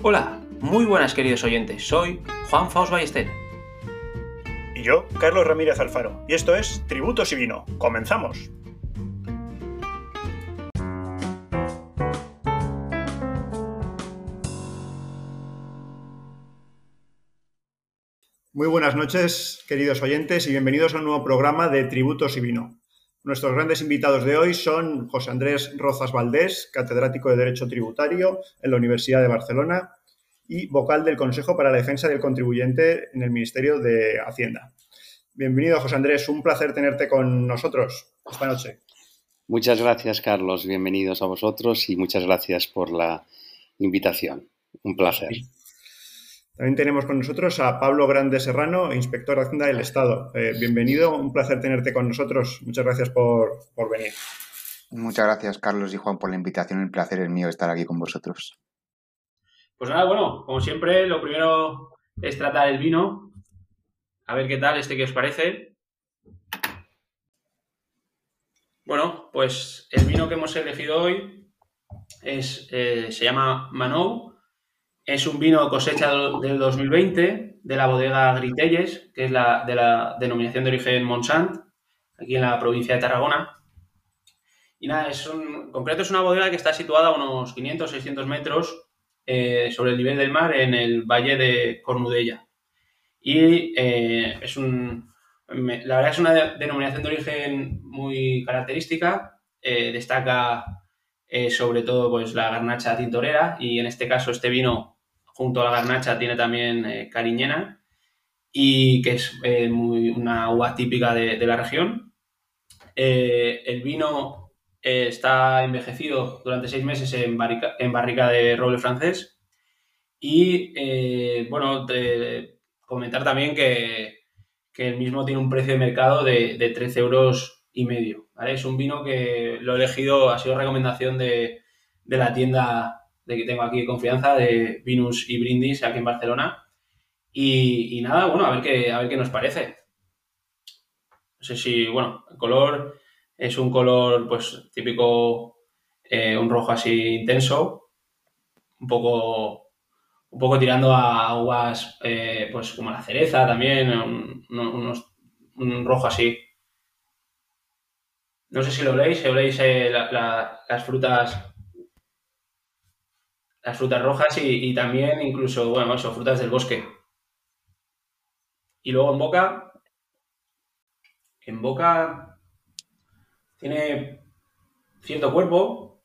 Hola, muy buenas queridos oyentes, soy Juan Faust Ballester. Y yo, Carlos Ramírez Alfaro, y esto es Tributos y Vino. ¡Comenzamos! Muy buenas noches, queridos oyentes, y bienvenidos a un nuevo programa de Tributos y Vino. Nuestros grandes invitados de hoy son José Andrés Rozas Valdés, catedrático de Derecho Tributario en la Universidad de Barcelona y vocal del Consejo para la Defensa del Contribuyente en el Ministerio de Hacienda. Bienvenido, José Andrés. Un placer tenerte con nosotros esta noche. Muchas gracias, Carlos. Bienvenidos a vosotros y muchas gracias por la invitación. Un placer. También tenemos con nosotros a Pablo Grande Serrano, inspector de Hacienda del Estado. Eh, bienvenido, un placer tenerte con nosotros. Muchas gracias por, por venir. Muchas gracias, Carlos y Juan, por la invitación. El placer es mío estar aquí con vosotros. Pues nada, bueno, como siempre, lo primero es tratar el vino. A ver qué tal, este que os parece. Bueno, pues el vino que hemos elegido hoy es, eh, se llama Manou es un vino cosecha del 2020 de la bodega Gritelles, que es la de la denominación de origen Monsant, aquí en la provincia de Tarragona. Y nada, es un, en concreto es una bodega que está situada a unos 500-600 metros eh, sobre el nivel del mar en el valle de Cornudella. Y eh, es un, la verdad es una denominación de origen muy característica. Eh, destaca sobre todo pues, la garnacha tintorera y en este caso este vino junto a la garnacha tiene también eh, cariñena y que es eh, muy, una uva típica de, la región. Eh, el vino está envejecido durante seis meses en, barrica, de roble francés y bueno, comentar también que, el mismo tiene un precio de mercado de, de 13 euros y medio. Es un vino que lo he elegido, ha sido recomendación de, de la tienda de que tengo aquí confianza, de Vinus y Brindis aquí en Barcelona. Y, nada, bueno, a ver, qué, a ver qué nos parece. No sé si, bueno, el color es un color, pues, típico, eh, un rojo así intenso, un poco, un poco tirando a uvas, eh, pues, como la cereza también, un, rojo así. No sé si lo veis, si veis eh, las frutas las frutas rojas y, también incluso, bueno, eso, frutas del bosque. Y luego en boca, en boca tiene cierto cuerpo.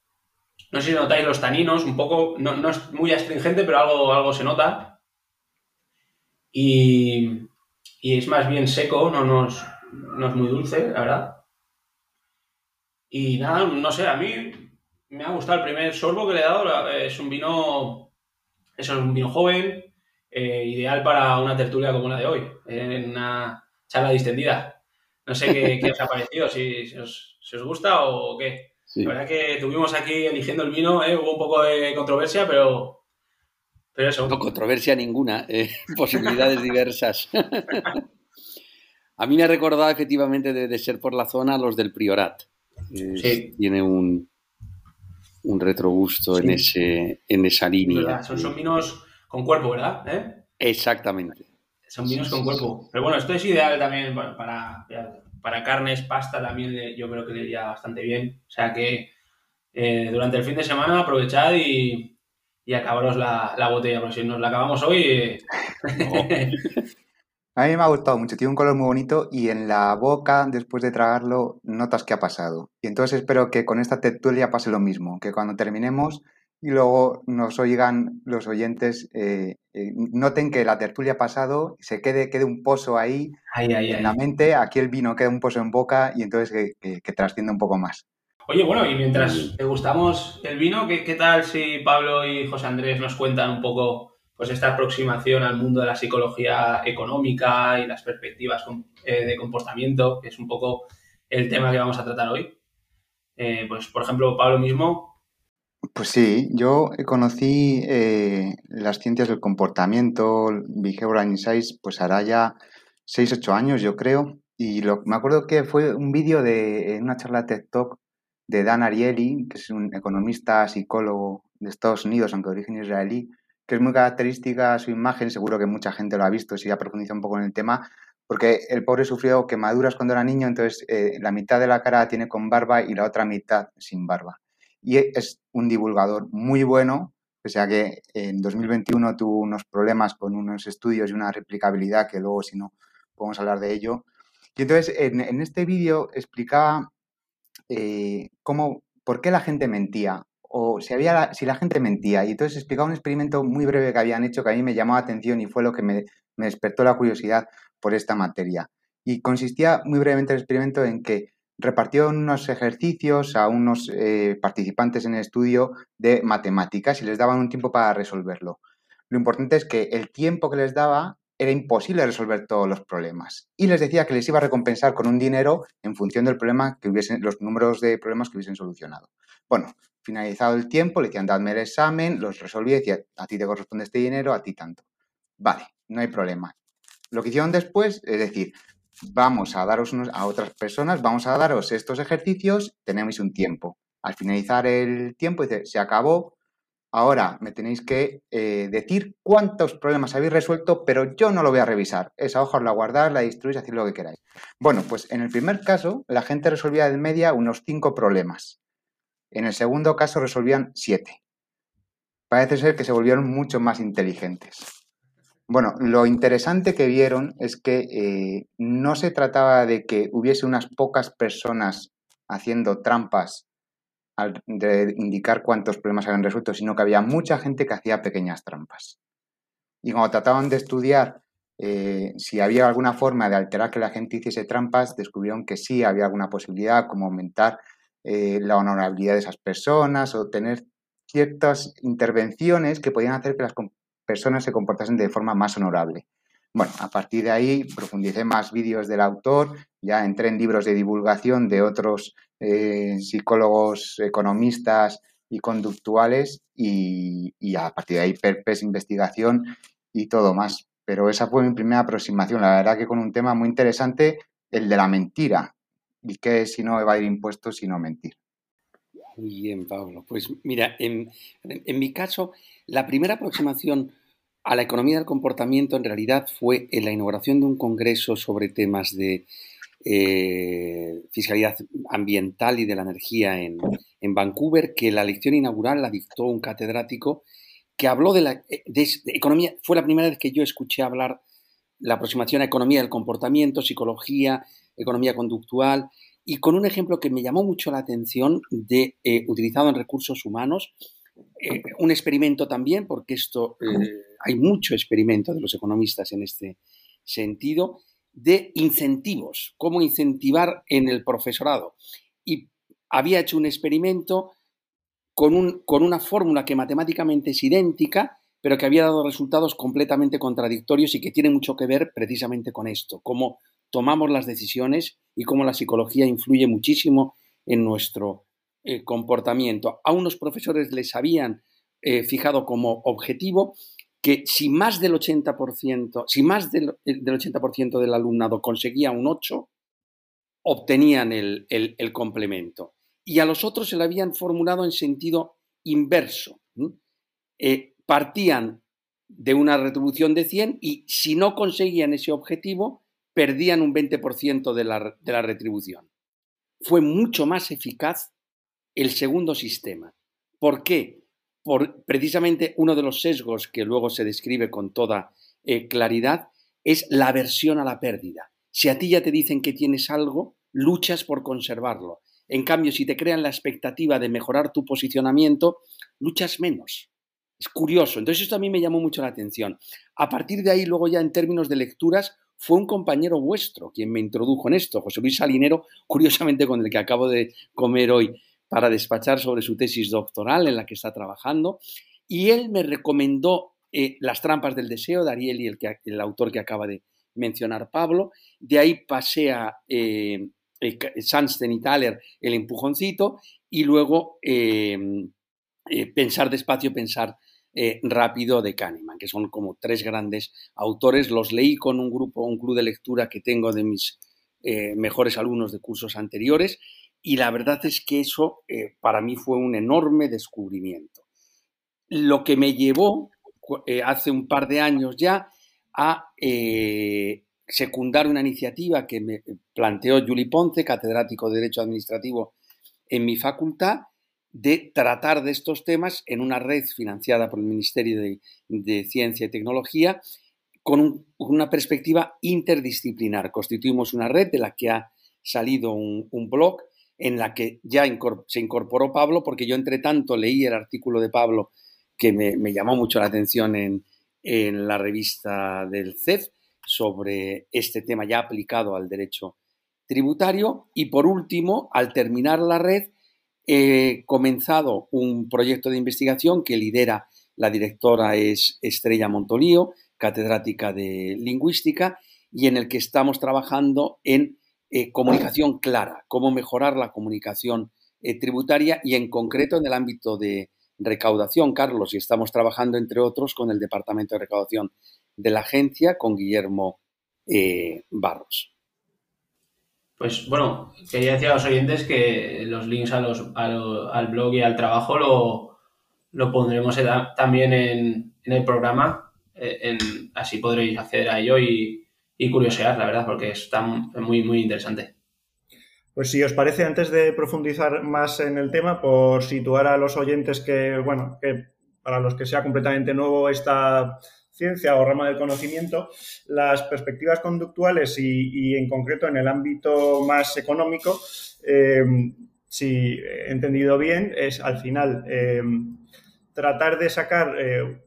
No sé si notáis los taninos, un poco, no, es muy astringente, pero algo, algo se nota. Y, es más bien seco, no, no, es, no es muy dulce, la verdad. Y nada, no sé, a mí me ha gustado el primer sorbo que le he dado. Es un vino, es un vino joven, eh, ideal para una tertulia como la de hoy, en una charla distendida. No sé qué, os ha parecido, si, os, gusta o qué. La verdad que tuvimos aquí eligiendo el vino, eh, hubo un poco de controversia, pero, pero eso. No controversia ninguna, eh, posibilidades diversas. A mí me ha recordado efectivamente de, ser por la zona los del Priorat. sí. Tiene un, un retrogusto en, ese, en esa línea. Son, vinos con cuerpo, ¿verdad? ¿Eh? Exactamente. Son vinos con cuerpo. Pero bueno, esto es ideal también para, para carnes, pasta también yo creo que le iría bastante bien. O sea que eh, durante el fin de semana aprovechad y, y acabaros la, botella, porque si nos la acabamos hoy... Eh, A mí me ha gustado mucho, tiene un color muy bonito y en la boca, después de tragarlo, notas que ha pasado. Y entonces espero que con esta tertulia pase lo mismo, que cuando terminemos y luego nos oigan los oyentes, eh, eh, noten que la tertulia ha pasado, se quede, quede un pozo ahí en la mente, aquí el vino queda un pozo en boca y entonces que, que, trascienda un poco más. Oye, bueno, y mientras te gustamos el vino, ¿qué, ¿qué tal si Pablo y José Andrés nos cuentan un poco pues esta aproximación al mundo de la psicología económica y las perspectivas eh, de comportamiento, que es un poco el tema que vamos a tratar hoy. Eh, pues, por ejemplo, Pablo mismo. Pues sí, yo conocí eh, las ciencias del comportamiento, Behavioral Insights, pues hará ya 6-8 años, yo creo. Y lo, me acuerdo que fue un vídeo de una charla TED Talk de Dan Ariely, que es un economista, psicólogo de Estados Unidos, aunque de origen israelí, es muy característica su imagen, seguro que mucha gente lo ha visto si ha profundizado un poco en el tema, porque el pobre sufrió quemaduras cuando era niño, entonces eh, la mitad de la cara tiene con barba y la otra mitad sin barba. Y es un divulgador muy bueno, o sea que en 2021 tuvo unos problemas con unos estudios y una replicabilidad que luego, si no, podemos hablar de ello. Y entonces en, este vídeo explicaba eh, cómo, por qué la gente mentía o si, la gente mentía. Y entonces explicaba un experimento muy breve que habían hecho que a mí me llamó la atención y fue lo que me, despertó la curiosidad por esta materia. Y consistía muy brevemente el experimento en que repartió unos ejercicios a unos eh, participantes en el estudio de matemáticas y les daban un tiempo para resolverlo. Lo importante es que el tiempo que les daba era imposible resolver todos los problemas. Y les decía que les iba a recompensar con un dinero en función del problema que hubiesen, los números de problemas que hubiesen solucionado. Bueno, finalizado el tiempo, le decían, dadme el examen, los resolví, decía, a ti te corresponde este dinero, a ti tanto. Vale, no hay problema. Lo que hicieron después es decir, vamos a daros unos, a otras personas, vamos a daros estos ejercicios, tenemos un tiempo. Al finalizar el tiempo, dice, se acabó, ahora me tenéis que eh, decir cuántos problemas habéis resuelto, pero yo no lo voy a revisar. Esa hoja os la guardáis, la destruís, hacéis lo que queráis. Bueno, pues en el primer caso, la gente resolvía de media unos cinco problemas. En el segundo caso resolvían siete. Parece ser que se volvieron mucho más inteligentes. Bueno, lo interesante que vieron es que eh, no se trataba de que hubiese unas pocas personas haciendo trampas al de indicar cuántos problemas habían resuelto, sino que había mucha gente que hacía pequeñas trampas. Y cuando trataban de estudiar eh, si había alguna forma de alterar que la gente hiciese trampas, descubrieron que sí había alguna posibilidad, como aumentar eh, la honorabilidad de esas personas o tener ciertas intervenciones que podían hacer que las personas se comportasen de forma más honorable. Bueno, a partir de ahí profundicé más vídeos del autor, ya entré en libros de divulgación de otros eh, psicólogos, economistas y conductuales y, a partir de ahí perpes, investigación y todo más. Pero esa fue mi primera aproximación, la verdad que con un tema muy interesante, el de la mentira, ¿Y qué es si no evadir impuestos, no mentir? Muy bien, Pablo. Pues mira, en, mi caso, la primera aproximación a la economía del comportamiento en realidad fue en la inauguración de un congreso sobre temas de eh, fiscalidad ambiental y de la energía en, Vancouver, que la lección inaugural la dictó un catedrático que habló de la economía. Fue la primera vez que yo escuché hablar la aproximación a economía del comportamiento, psicología, economía conductual, y con un ejemplo que me llamó mucho la atención de eh, utilizado en recursos humanos, eh, un experimento también, porque esto eh, hay mucho experimento de los economistas en este sentido, de incentivos, cómo incentivar en el profesorado. Y había hecho un experimento con, un, con una fórmula que matemáticamente es idéntica, pero que había dado resultados completamente contradictorios y que tiene mucho que ver precisamente con esto, cómo tomamos las decisiones y cómo la psicología influye muchísimo en nuestro eh, comportamiento. A unos profesores les habían eh, fijado como objetivo que si más del 80%, si más del, 80% del alumnado conseguía un 8, obtenían el, complemento. Y a los otros se lo habían formulado en sentido inverso. Eh, partían de una retribución de 100 y si no conseguían ese objetivo, perdían un 20% de la, de la retribución. Fue mucho más eficaz el segundo sistema. ¿Por qué? Por precisamente uno de los sesgos que luego se describe con toda eh, claridad es la aversión a la pérdida. Si a ti ya te dicen que tienes algo, luchas por conservarlo. En cambio, si te crean la expectativa de mejorar tu posicionamiento, luchas menos. Es curioso. Entonces esto a mí me llamó mucho la atención. A partir de ahí, luego ya en términos de lecturas, fue un compañero vuestro quien me introdujo en esto, José Luis Salinero, curiosamente con el que acabo de comer hoy para despachar sobre su tesis doctoral en la que está trabajando, y él me recomendó eh, Las trampas del deseo de y el, que, el autor que acaba de mencionar Pablo, de ahí pasé a eh, eh y Thaler, El empujoncito, y luego eh, Pensar despacio, pensar rápido de Kahneman, que son como tres grandes autores. Los leí con un grupo, un club de lectura que tengo de mis mejores alumnos de cursos anteriores y la verdad es que eso eh, para mí fue un enorme descubrimiento. Lo que me llevó hace un par de años ya a secundar una iniciativa que me planteó Juli Ponce, catedrático de Derecho Administrativo en mi facultad, de tratar de estos temas en una red financiada por el Ministerio de, Ciencia y Tecnología con, una perspectiva interdisciplinar. Constituimos una red de la que ha salido un, blog en la que ya se incorporó Pablo, porque yo entre tanto leí el artículo de Pablo que me, llamó mucho la atención en, en la revista del CEF sobre este tema ya aplicado al derecho tributario. Y por último, al terminar la red, he comenzado un proyecto de investigación que lidera la directora es Estrella Montolío, catedrática de lingüística, y en el que estamos trabajando en eh, comunicación clara, cómo mejorar la comunicación eh, tributaria y en concreto en el ámbito de recaudación, Carlos, y estamos trabajando entre otros con el Departamento de Recaudación de la agencia, con Guillermo eh, Barros. Pues bueno, quería decir a los oyentes que los links al blog y al trabajo lo, pondremos también en, el programa. Así podréis acceder a ello y, y curiosear, la verdad, porque está muy, muy interesante. Pues si os parece, antes de profundizar más en el tema, por situar a los oyentes que, bueno, que para los que sea completamente nuevo esta ciencia o rama del conocimiento, las perspectivas conductuales y, en concreto en el ámbito más económico, eh, si he entendido bien, es al final eh, tratar de sacar eh,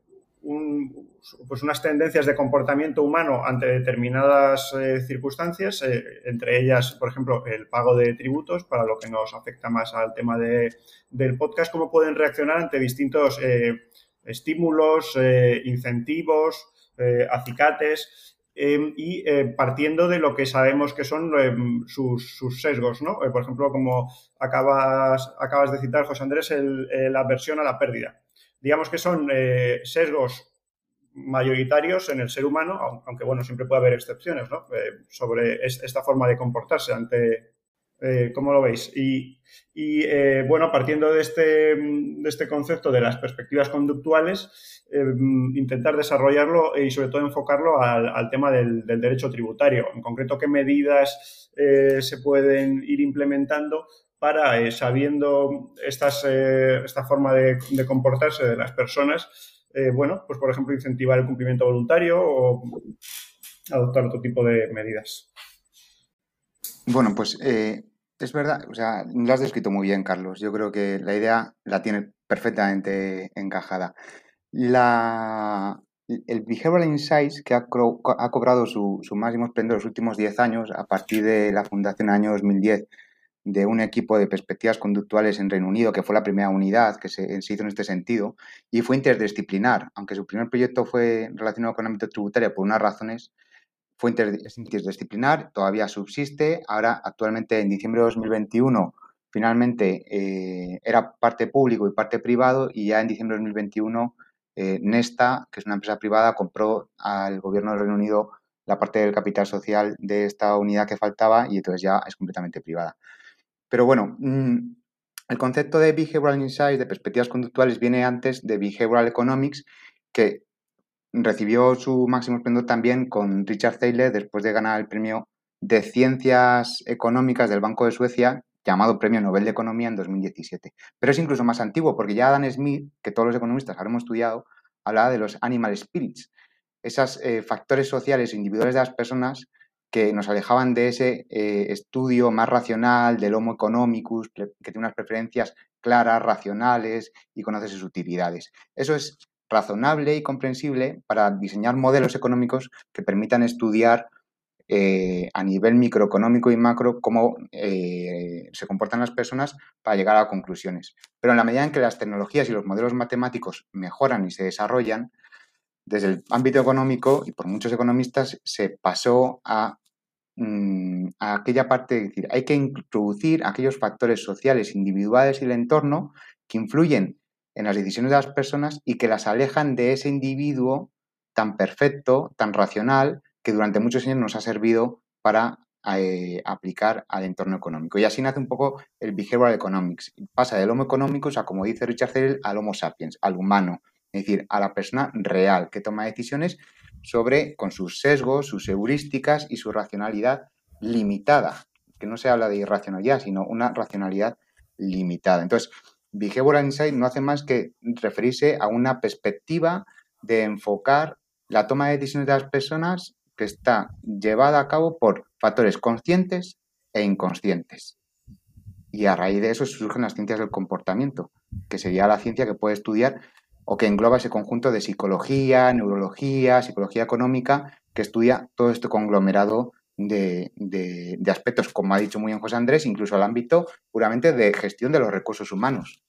pues unas tendencias de comportamiento humano ante determinadas circunstancias, entre ellas, por ejemplo, el pago de tributos, para lo que nos afecta más al tema del podcast, cómo pueden reaccionar ante distintos estímulos, eh, incentivos, eh, acicates, em, y eh, partiendo de lo que sabemos que son em, sus, sesgos, ¿no? por ejemplo, como acabas, acabas de citar, José Andrés, la aversión a la pérdida. Digamos que son sesgos mayoritarios en el ser humano, aunque bueno, siempre puede haber excepciones, ¿no? sobre esta forma de comportarse ante, eh, ¿Cómo lo veis? Y, eh, bueno, partiendo de este, de este, concepto de las perspectivas conductuales, eh, intentar desarrollarlo y sobre todo enfocarlo al, tema del, derecho tributario. En concreto, qué medidas se pueden ir implementando para, sabiendo estas, esta forma de, comportarse de las personas, bueno, pues por ejemplo, incentivar el cumplimiento voluntario o adoptar otro tipo de medidas. Bueno, pues eh, es verdad, o sea, lo has descrito muy bien, Carlos. Yo creo que la idea la tiene perfectamente encajada. La, el Behavioral Insights, que ha, cobrado su, máximo esplendor los últimos 10 años, a partir de la fundación año 2010 de un equipo de perspectivas conductuales en Reino Unido, que fue la primera unidad que se, se hizo en este sentido, y fue interdisciplinar, aunque su primer proyecto fue relacionado con el ámbito tributario por unas razones fue interdisciplinar, todavía subsiste. Ahora, actualmente, en diciembre de 2021, finalmente eh, era parte público y parte privado y ya en diciembre de 2021 eh, Nesta, que es una empresa privada, compró al gobierno del Reino Unido la parte del capital social de esta unidad que faltaba y entonces ya es completamente privada. Pero bueno, mm, el concepto de Behavioral Insights, de perspectivas conductuales, viene antes de Behavioral Economics, que recibió su máximo esplendor también con Richard Thaler después de ganar el premio de Ciencias Económicas del Banco de Suecia, llamado Premio Nobel de Economía en 2017. Pero es incluso más antiguo, porque ya Adam Smith, que todos los economistas habremos estudiado, hablaba de los animal spirits, esos eh, factores sociales individuales de las personas que nos alejaban de ese eh, estudio más racional del Homo economicus, que tiene unas preferencias claras, racionales y conoce sus utilidades. Eso es razonable y comprensible para diseñar modelos económicos que permitan estudiar eh, a nivel microeconómico y macro cómo eh, se comportan las personas para llegar a conclusiones. Pero en la medida en que las tecnologías y los modelos matemáticos mejoran y se desarrollan, desde el ámbito económico y por muchos economistas se pasó a, mm, a aquella parte de decir, hay que introducir aquellos factores sociales, individuales y el entorno que influyen en las decisiones de las personas y que las alejan de ese individuo tan perfecto, tan racional, que durante muchos años nos ha servido para eh, aplicar al entorno económico. Y así nace un poco el behavioral economics. Pasa del homo económico, o sea, como dice Richard Searle, al homo sapiens, al humano, es decir, a la persona real que toma decisiones sobre, con sus sesgos, sus heurísticas y su racionalidad limitada, que no se habla de irracionalidad, sino una racionalidad limitada. Entonces, Behavioral Insight no hace más que referirse a una perspectiva de enfocar la toma de decisiones de las personas que está llevada a cabo por factores conscientes e inconscientes. Y a raíz de eso surgen las ciencias del comportamiento, que sería la ciencia que puede estudiar o que engloba ese conjunto de psicología, neurología, psicología económica, que estudia todo este conglomerado de, aspectos, como ha dicho muy bien José Andrés, incluso al ámbito puramente de gestión de los recursos humanos.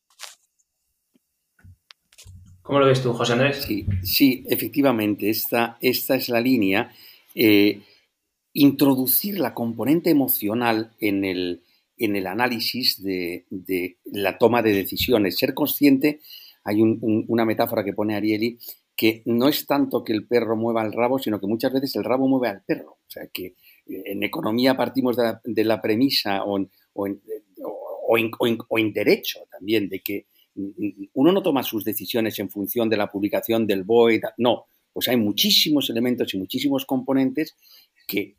¿Cómo lo ves tú, José Andrés? Sí, sí efectivamente, esta, esta es la línea. Eh, introducir la componente emocional en el, en el análisis de, la toma de decisiones, ser consciente hay una metáfora que pone Ariely que no es tanto que el perro mueva el rabo, sino que muchas veces el rabo mueve al perro. O sea, que eh, en economía partimos de la, premisa o en, o, en, derecho también de que uno no toma sus decisiones en función de la publicación del BOE, no, pues hay muchísimos elementos y muchísimos componentes que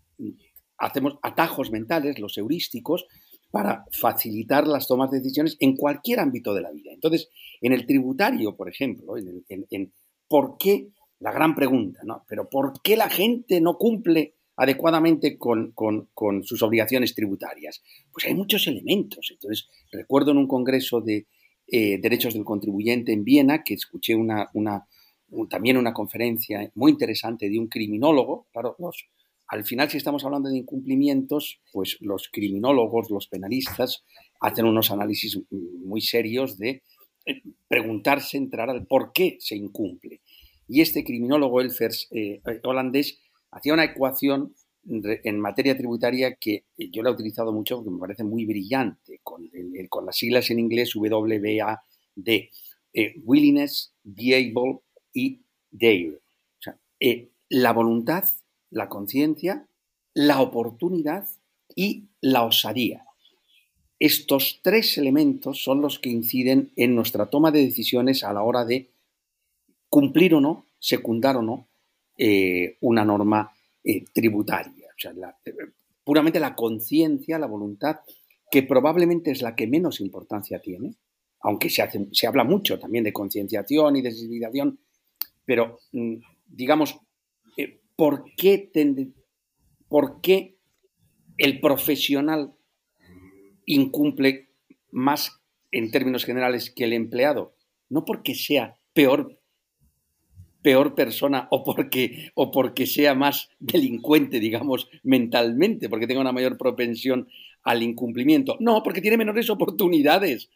hacemos atajos mentales, los heurísticos, para facilitar las tomas de decisiones en cualquier ámbito de la vida. Entonces, en el tributario, por ejemplo, en, por qué, la gran pregunta, ¿no? Pero ¿por qué la gente no cumple adecuadamente con, sus obligaciones tributarias? Pues hay muchos elementos. Entonces, recuerdo en un congreso de eh, derechos del contribuyente en Viena que escuché una, también una conferencia muy interesante de un criminólogo, claro, los, al final, si estamos hablando de incumplimientos, pues los criminólogos, los penalistas, hacen unos análisis muy serios de eh, preguntarse, entrar al por qué se incumple. Y este criminólogo Elfers eh, eh, holandés hacía una ecuación en materia tributaria que yo la he utilizado mucho porque me parece muy brillante, con, las siglas en inglés WBAD, willingness, be able y dare. O sea, la voluntad la conciencia, la oportunidad y la osadía. Estos tres elementos son los que inciden en nuestra toma de decisiones a la hora de cumplir o no, secundar o no eh, una norma eh, tributaria. O sea, eh, puramente la conciencia, la voluntad, que probablemente es la que menos importancia tiene, aunque se, hace, se habla mucho también de concienciación y de sensibilización, pero mm, digamos, ¿por qué, el profesional incumple más en términos generales que el empleado? No porque sea peor, peor persona o porque, o porque sea más delincuente, digamos, mentalmente, porque tenga una mayor propensión al incumplimiento. No, porque tiene menores oportunidades.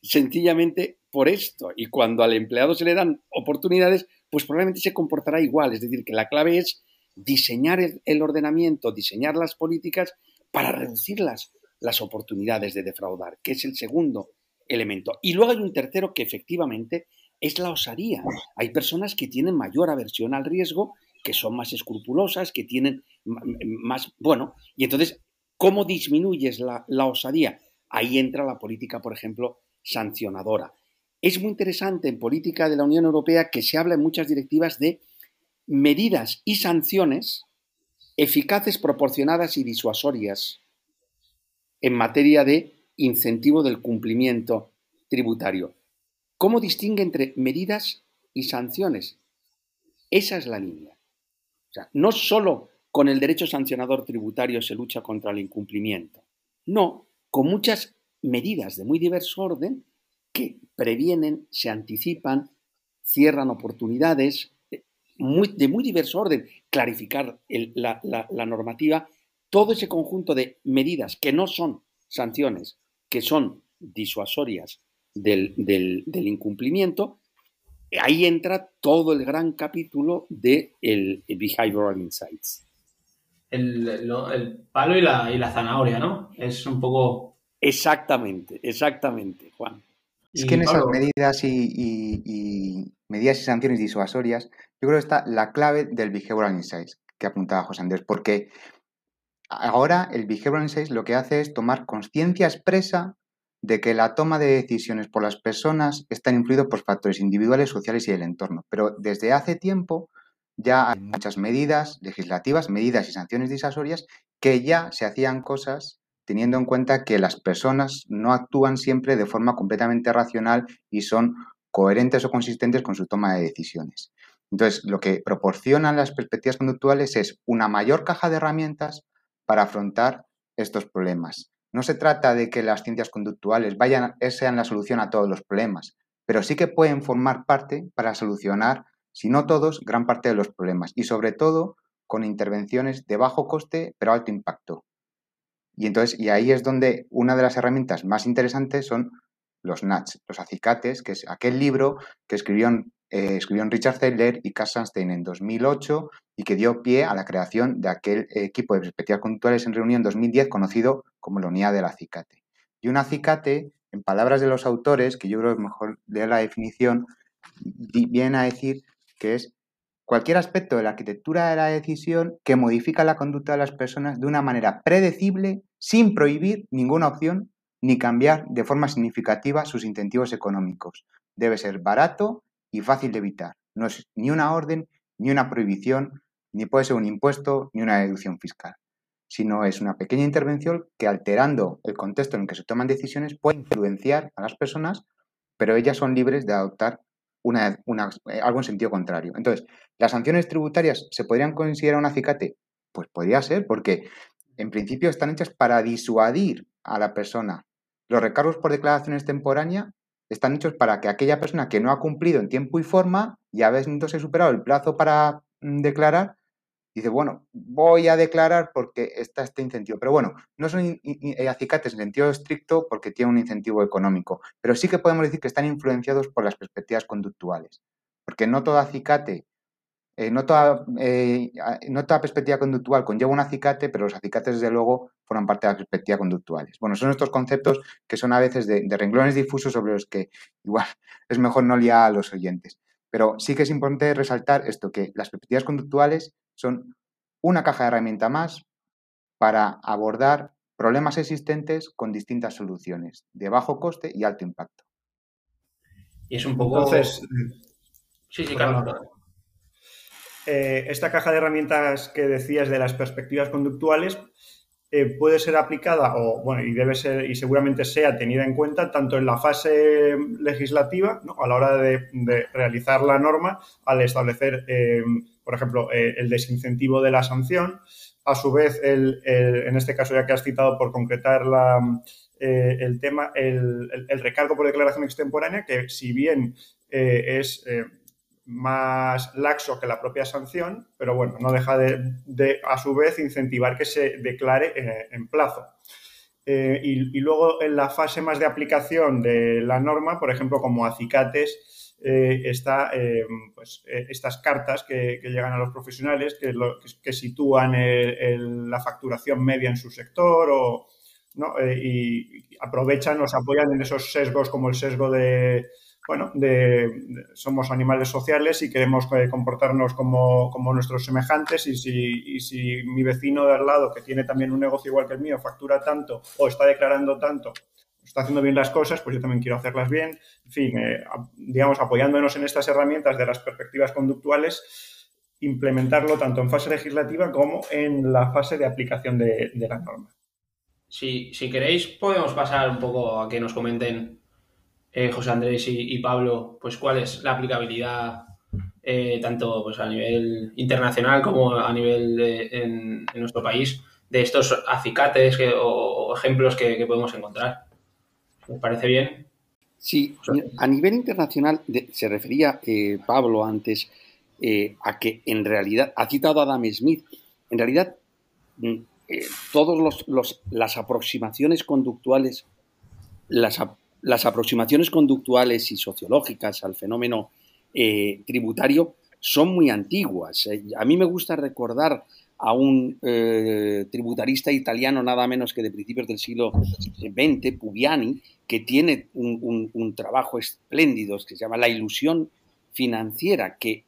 Sencillamente por esto. Y cuando al empleado se le dan oportunidades, pues probablemente se comportará igual. Es decir, que la clave es diseñar el, ordenamiento, diseñar las políticas para reducir las, las oportunidades de defraudar, que es el segundo elemento. Y luego hay un tercero que efectivamente es la osadía. Hay personas que tienen mayor aversión al riesgo, que son más escrupulosas, que tienen más, bueno, y entonces, ¿cómo disminuyes la, la osadía? Ahí entra la política, por ejemplo, sancionadora. Es muy interesante en política de la Unión Europea que se habla en muchas directivas de medidas y sanciones eficaces, proporcionadas y disuasorias en materia de incentivo del cumplimiento tributario. ¿Cómo distingue entre medidas y sanciones? Esa es la línea. O sea, no solo con el derecho sancionador tributario se lucha contra el incumplimiento, no, con muchas medidas de muy diverso orden que previenen, se anticipan, cierran oportunidades, de muy diverso orden, clarificar la, normativa, todo ese conjunto de medidas que no son sanciones, que son disuasorias del, incumplimiento, ahí entra todo el gran capítulo de el, Behavioral Insights. El, palo y la, y la zanahoria, ¿no? Es un poco... Exactamente, exactamente, Juan. Es que en esas medidas y, medidas y sanciones disuasorias, yo creo que está la clave del Behavioral Insights que apuntaba José Andrés, porque ahora el Behavioral Insights lo que hace es tomar conciencia expresa de que la toma de decisiones por las personas está influido por factores individuales, sociales y del entorno. Pero desde hace tiempo ya hay muchas medidas legislativas, medidas y sanciones disuasorias que ya se hacían cosas teniendo en cuenta que las personas no actúan siempre de forma completamente racional y son coherentes o consistentes con su toma de decisiones. Entonces, lo que proporcionan las perspectivas conductuales es una mayor caja de herramientas para afrontar estos problemas. No se trata de que las ciencias conductuales vayan, sean la solución a todos los problemas, pero sí que pueden formar parte para solucionar, si no todos, gran parte de los problemas y sobre todo con intervenciones de bajo coste pero alto impacto. Y entonces, y ahí es donde una de las herramientas más interesantes son los NATS, los acicates, que es aquel libro que escribió eh, escribió Richard Thaler y Cass Sunstein en 2008 y que dio pie a la creación de aquel equipo de perspectivas conductuales en reunión en 2010 conocido como la unidad del acicate. Y un acicate, en palabras de los autores, que yo creo que es mejor leer la definición, viene a decir que es cualquier aspecto de la arquitectura de la decisión que modifica la conducta de las personas de una manera predecible, sin prohibir ninguna opción ni cambiar de forma significativa sus incentivos económicos. Debe ser barato y fácil de evitar. No es ni una orden, ni una prohibición, ni puede ser un impuesto, ni una deducción fiscal, sino es una pequeña intervención que alterando el contexto en el que se toman decisiones puede influenciar a las personas, pero ellas son libres de adoptar una, eh, algo en sentido contrario. Entonces, ¿las sanciones tributarias se podrían considerar un acicate? Pues podría ser, porque en principio están hechas para disuadir a la persona. Los recargos por declaración extemporánea están hechos para que aquella persona que no ha cumplido en tiempo y forma y a veces entonces superado el plazo para mm, declarar, dice, bueno, voy a declarar porque está este incentivo. Pero bueno, no son acicates en sentido estricto porque tiene un incentivo económico, pero sí que podemos decir que están influenciados por las perspectivas conductuales, porque no todo acicate eh, no, toda, eh, no, toda, perspectiva conductual conlleva un acicate, pero los acicates, desde luego, forman parte de la perspectiva conductuales. Bueno, son estos conceptos que son a veces de, renglones difusos sobre los que igual es mejor no liar a los oyentes. Pero sí que es importante resaltar esto, que las perspectivas conductuales son una caja de herramienta más para abordar problemas existentes con distintas soluciones, de bajo coste y alto impacto. Y es un poco... Entonces... Sí, sí, claro. Eh, esta caja de herramientas que decías de las perspectivas conductuales eh, puede ser aplicada o bueno y debe ser y seguramente sea tenida en cuenta tanto en la fase legislativa a la hora de, realizar la norma al establecer eh, por ejemplo el desincentivo de la sanción a su vez en este caso ya que has citado por concretar el tema el, el, recargo por declaración extemporánea que si bien es más laxo que la propia sanción, pero bueno, no deja de, a su vez incentivar que se declare eh, en plazo. Eh, y, luego en la fase más de aplicación de la norma, por ejemplo, como acicates, eh, está pues, estas cartas que, llegan a los profesionales que, sitúan la facturación media en su sector o, y, y aprovechan o se apoyan en esos sesgos como el sesgo de, bueno, de, somos animales sociales y queremos eh, comportarnos como, nuestros semejantes y si, si, mi vecino de al lado, que tiene también un negocio igual que el mío, factura tanto o está declarando tanto, está haciendo bien las cosas, pues yo también quiero hacerlas bien. En fin, eh, digamos, apoyándonos en estas herramientas de las perspectivas conductuales, implementarlo tanto en fase legislativa como en la fase de aplicación de, la norma. Si, si queréis, podemos pasar un poco a que nos comenten eh, José Andrés y, Pablo, pues cuál es la aplicabilidad eh, tanto pues, a nivel internacional como a nivel en, nuestro país de estos acicates o, ejemplos que, podemos encontrar. ¿Me parece bien? Sí, a nivel internacional se refería eh, Pablo antes a que en realidad, ha citado a Adam Smith, en realidad mm, todas los, las aproximaciones conductuales, las, las aproximaciones conductuales y sociológicas al fenómeno eh, tributario son muy antiguas. Eh, a mí me gusta recordar a un eh, tributarista italiano nada menos que de principios del siglo XX, Pugliani, que tiene un, trabajo espléndido que se llama La ilusión financiera, que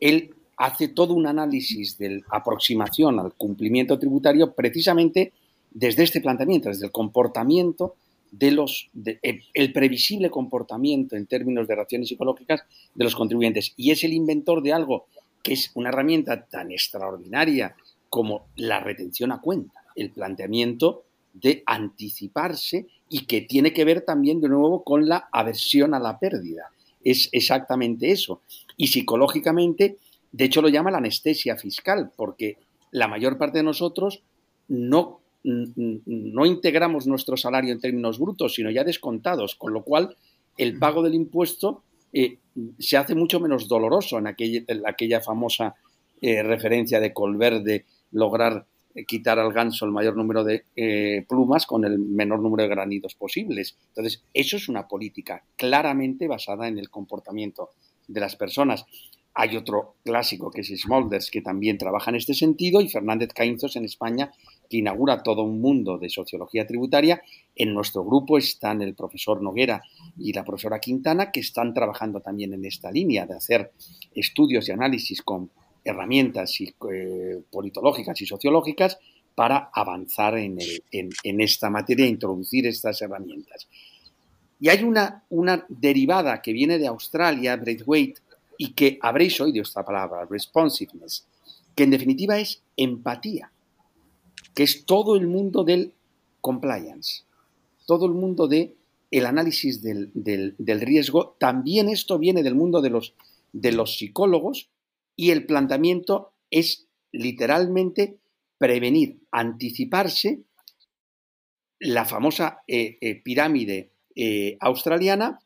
él hace todo un análisis de aproximación al cumplimiento tributario precisamente desde este planteamiento, desde el comportamiento de los, el, previsible comportamiento en términos de reacciones psicológicas de los contribuyentes. Y es el inventor de algo que es una herramienta tan extraordinaria como la retención a cuenta, el planteamiento de anticiparse y que tiene que ver también de nuevo con la aversión a la pérdida. Es exactamente eso. Y psicológicamente, de hecho lo llama la anestesia fiscal, porque la mayor parte de nosotros no no integramos nuestro salario en términos brutos, sino ya descontados, con lo cual el pago del impuesto eh, se hace mucho menos doloroso en aquella, famosa eh, referencia de Colbert de lograr eh, quitar al ganso el mayor número de plumas con el menor número de granidos posibles. Entonces, eso es una política claramente basada en el comportamiento de las personas. Hay otro clásico que es Smolders, que también trabaja en este sentido, y Fernández Caínzos en España, inaugura todo un mundo de sociología tributaria. En nuestro grupo están el profesor Noguera y la profesora Quintana, que están trabajando también en esta línea de hacer estudios y análisis con herramientas eh, politológicas y sociológicas para avanzar en, esta materia e introducir estas herramientas. Y hay una, una derivada que viene de Australia, Braithwaite, y que habréis oído esta palabra, responsiveness, que en definitiva es empatía, que es todo el mundo del compliance, todo el mundo del el análisis del, riesgo. También esto viene del mundo de los, de los psicólogos y el planteamiento es literalmente prevenir, anticiparse la famosa eh, eh, pirámide eh, australiana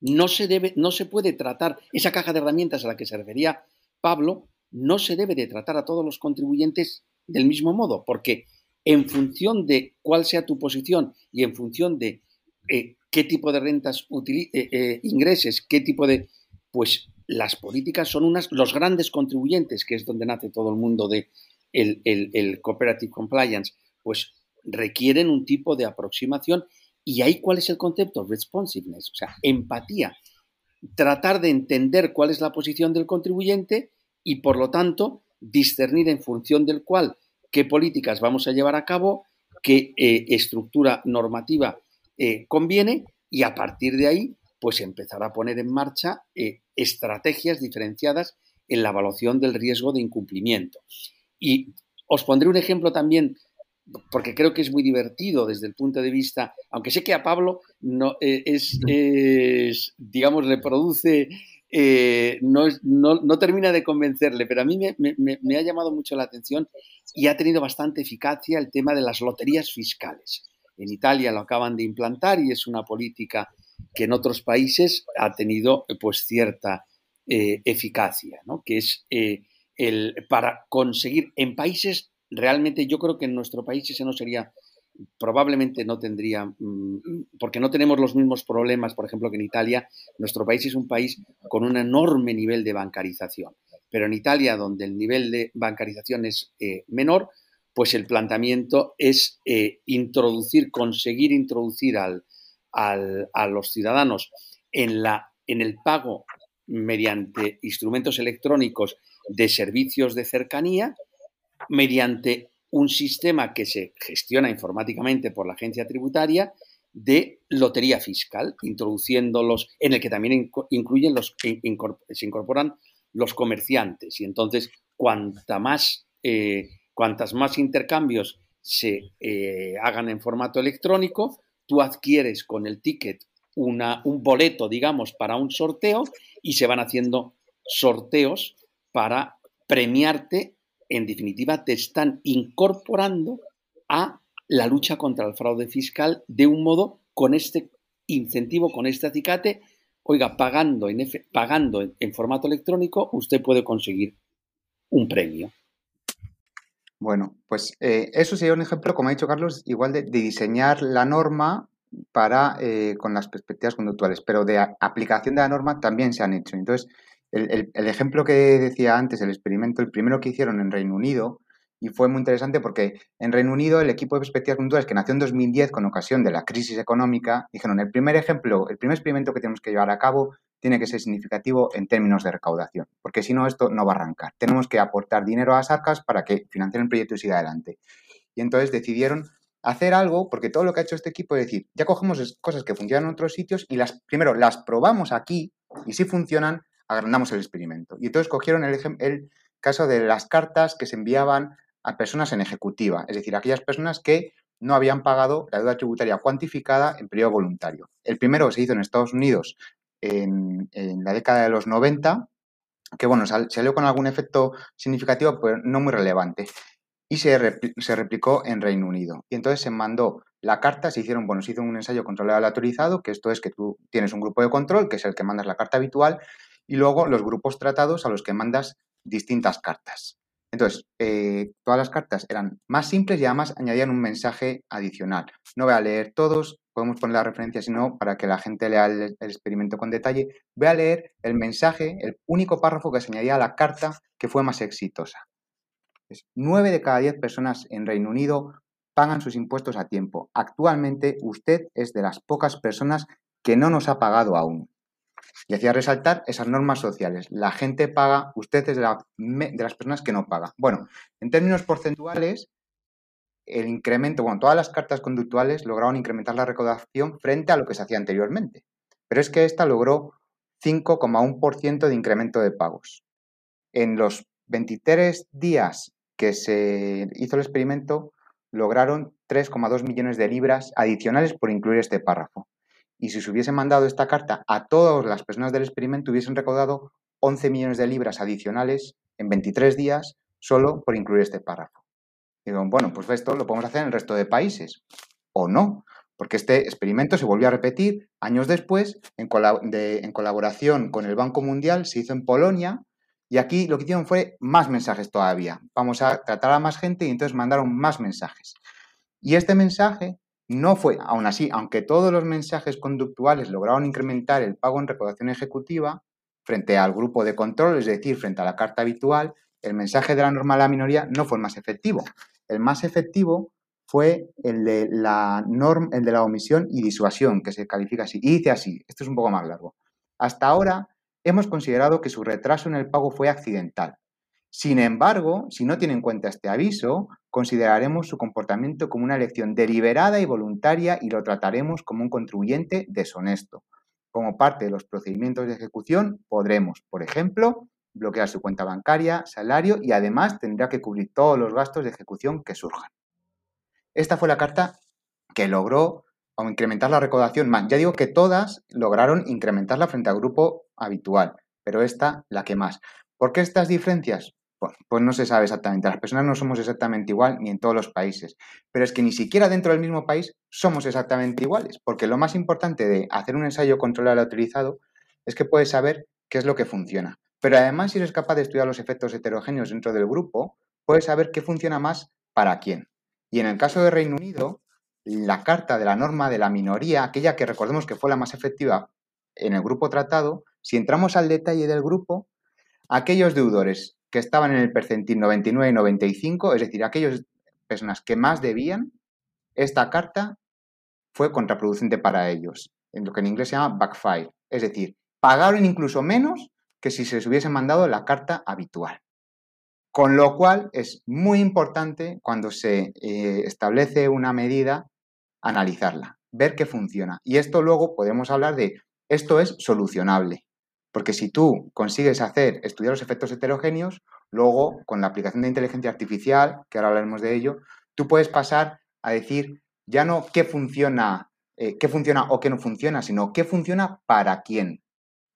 no se, debe, no se puede tratar, esa caja de herramientas a la que se refería Pablo, no se debe de tratar a todos los contribuyentes del mismo modo, porque en función de cuál sea tu posición y en función de eh, qué tipo de rentas eh, eh, ingreses, qué tipo de... Pues las políticas son unas, los grandes contribuyentes, que es donde nace todo el mundo de el, el cooperative compliance, pues requieren un tipo de aproximación y ahí, ¿cuál es el concepto? Responsiveness, o sea, empatía. Tratar de entender cuál es la posición del contribuyente y, por lo tanto, discernir en función del cual qué políticas vamos a llevar a cabo, qué eh, estructura normativa eh, conviene y a partir de ahí, pues empezar a poner en marcha eh, estrategias diferenciadas en la evaluación del riesgo de incumplimiento. Y os pondré un ejemplo también porque creo que es muy divertido desde el punto de vista, aunque sé que a Pablo no, eh, es, digamos, reproduce, eh, no, no, termina de convencerle, pero a mí me, ha llamado mucho la atención y ha tenido bastante eficacia el tema de las loterías fiscales. En Italia lo acaban de implantar y es una política que en otros países ha tenido pues cierta eh, eficacia, ¿no? que es el, para conseguir en países realmente yo creo que en nuestro país ese no sería, probablemente no tendría, mm, porque no tenemos los mismos problemas, por ejemplo, que en Italia. Nuestro país es un país con un enorme nivel de bancarización, pero en Italia, donde el nivel de bancarización es eh, menor, pues el planteamiento es eh, introducir, conseguir introducir al, a los ciudadanos en, la, en el pago mediante instrumentos electrónicos de servicios de cercanía, mediante un sistema que se gestiona informáticamente por la agencia tributaria de lotería fiscal, introduciéndolos, en el que también incluyen los, se incorporan los comerciantes. Y entonces, más, eh, cuantas más intercambios se eh, hagan en formato electrónico, tú adquieres con el ticket una, un boleto, digamos, para un sorteo y se van haciendo sorteos para premiarte en definitiva, te están incorporando a la lucha contra el fraude fiscal de un modo con este incentivo, con este acicate. Oiga, pagando en, pagando en, formato electrónico, usted puede conseguir un premio. Bueno, pues eh, eso sería un ejemplo, como ha dicho Carlos, igual de, diseñar la norma para eh, con las perspectivas conductuales, pero de aplicación de la norma también se han hecho. Entonces, el, ejemplo que decía antes, el experimento, el primero que hicieron en Reino Unido, y fue muy interesante porque en Reino Unido el equipo de perspectivas conductuales que nació en 2010 con ocasión de la crisis económica, dijeron, el primer ejemplo, el primer experimento que tenemos que llevar a cabo tiene que ser significativo en términos de recaudación, porque si no esto no va a arrancar. Tenemos que aportar dinero a las arcas para que financien el proyecto y siga adelante. Y entonces decidieron hacer algo, porque todo lo que ha hecho este equipo es decir, ya cogemos cosas que funcionan en otros sitios y las, primero las probamos aquí y si funcionan, agrandamos el experimento. Y entonces cogieron el, caso de las cartas que se enviaban a personas en ejecutiva, es decir, aquellas personas que no habían pagado la deuda tributaria cuantificada en periodo voluntario. El primero se hizo en Estados Unidos en, la década de los 90, que bueno, salió con algún efecto significativo, pero no muy relevante. Y se, replicó en Reino Unido. Y entonces se mandó la carta, se hicieron, bueno, se hizo un ensayo controlado autorizado, que esto es que tú tienes un grupo de control, que es el que mandas la carta habitual, y luego los grupos tratados a los que mandas distintas cartas. Entonces, eh, todas las cartas eran más simples y además añadían un mensaje adicional. No voy a leer todos, podemos poner la referencia, sino para que la gente lea el, experimento con detalle. Voy a leer el mensaje, el único párrafo que se añadía a la carta que fue más exitosa. Nueve de cada diez personas en Reino Unido pagan sus impuestos a tiempo. Actualmente usted es de las pocas personas que no nos ha pagado aún. Y hacía resaltar esas normas sociales. La gente paga, usted es de, las personas que no paga. Bueno, en términos porcentuales, el incremento, bueno, todas las cartas conductuales lograron incrementar la recaudación frente a lo que se hacía anteriormente. Pero es que esta logró 5,1% de incremento de pagos. En los 23 días que se hizo el experimento, lograron 3,2 millones de libras adicionales por incluir este párrafo y si se hubiese mandado esta carta a todas las personas del experimento, hubiesen recaudado 11 millones de libras adicionales en 23 días solo por incluir este párrafo. Y digo, bueno, pues esto lo podemos hacer en el resto de países. O no, porque este experimento se volvió a repetir años después en, en colaboración con el Banco Mundial, se hizo en Polonia, y aquí lo que hicieron fue más mensajes todavía. Vamos a tratar a más gente y entonces mandaron más mensajes. Y este mensaje no fue, aún así, aunque todos los mensajes conductuales lograron incrementar el pago en recaudación ejecutiva, frente al grupo de control, es decir, frente a la carta habitual, el mensaje de la norma a la minoría no fue el más efectivo. El más efectivo fue el de la norma, el de la omisión y disuasión, que se califica así. Y dice así, esto es un poco más largo. Hasta ahora hemos considerado que su retraso en el pago fue accidental. Sin embargo, si no tiene en cuenta este aviso, consideraremos su comportamiento como una elección deliberada y voluntaria y lo trataremos como un contribuyente deshonesto. Como parte de los procedimientos de ejecución, podremos, por ejemplo, bloquear su cuenta bancaria, salario y además tendrá que cubrir todos los gastos de ejecución que surjan. Esta fue la carta que logró incrementar la recaudación más. Ya digo que todas lograron incrementarla frente al grupo habitual, pero esta la que más. ¿Por qué estas diferencias? Pues no se sabe exactamente. Las personas no somos exactamente igual ni en todos los países. Pero es que ni siquiera dentro del mismo país somos exactamente iguales. Porque lo más importante de hacer un ensayo controlado autorizado es que puedes saber qué es lo que funciona. Pero además, si eres capaz de estudiar los efectos heterogéneos dentro del grupo, puedes saber qué funciona más para quién. Y en el caso de Reino Unido, la carta de la norma de la minoría, aquella que recordemos que fue la más efectiva en el grupo tratado, si entramos al detalle del grupo, aquellos deudores que estaban en el percentil 99 y 95, es decir, aquellas personas que más debían, esta carta fue contraproducente para ellos, en lo que en inglés se llama backfire, es decir, pagaron incluso menos que si se les hubiese mandado la carta habitual. Con lo cual es muy importante cuando se eh, establece una medida analizarla, ver qué funciona. Y esto luego podemos hablar de esto es solucionable. Porque si tú consigues hacer, estudiar los efectos heterogéneos, luego con la aplicación de inteligencia artificial, que ahora hablaremos de ello, tú puedes pasar a decir ya no qué funciona, eh, qué funciona o qué no funciona, sino qué funciona para quién.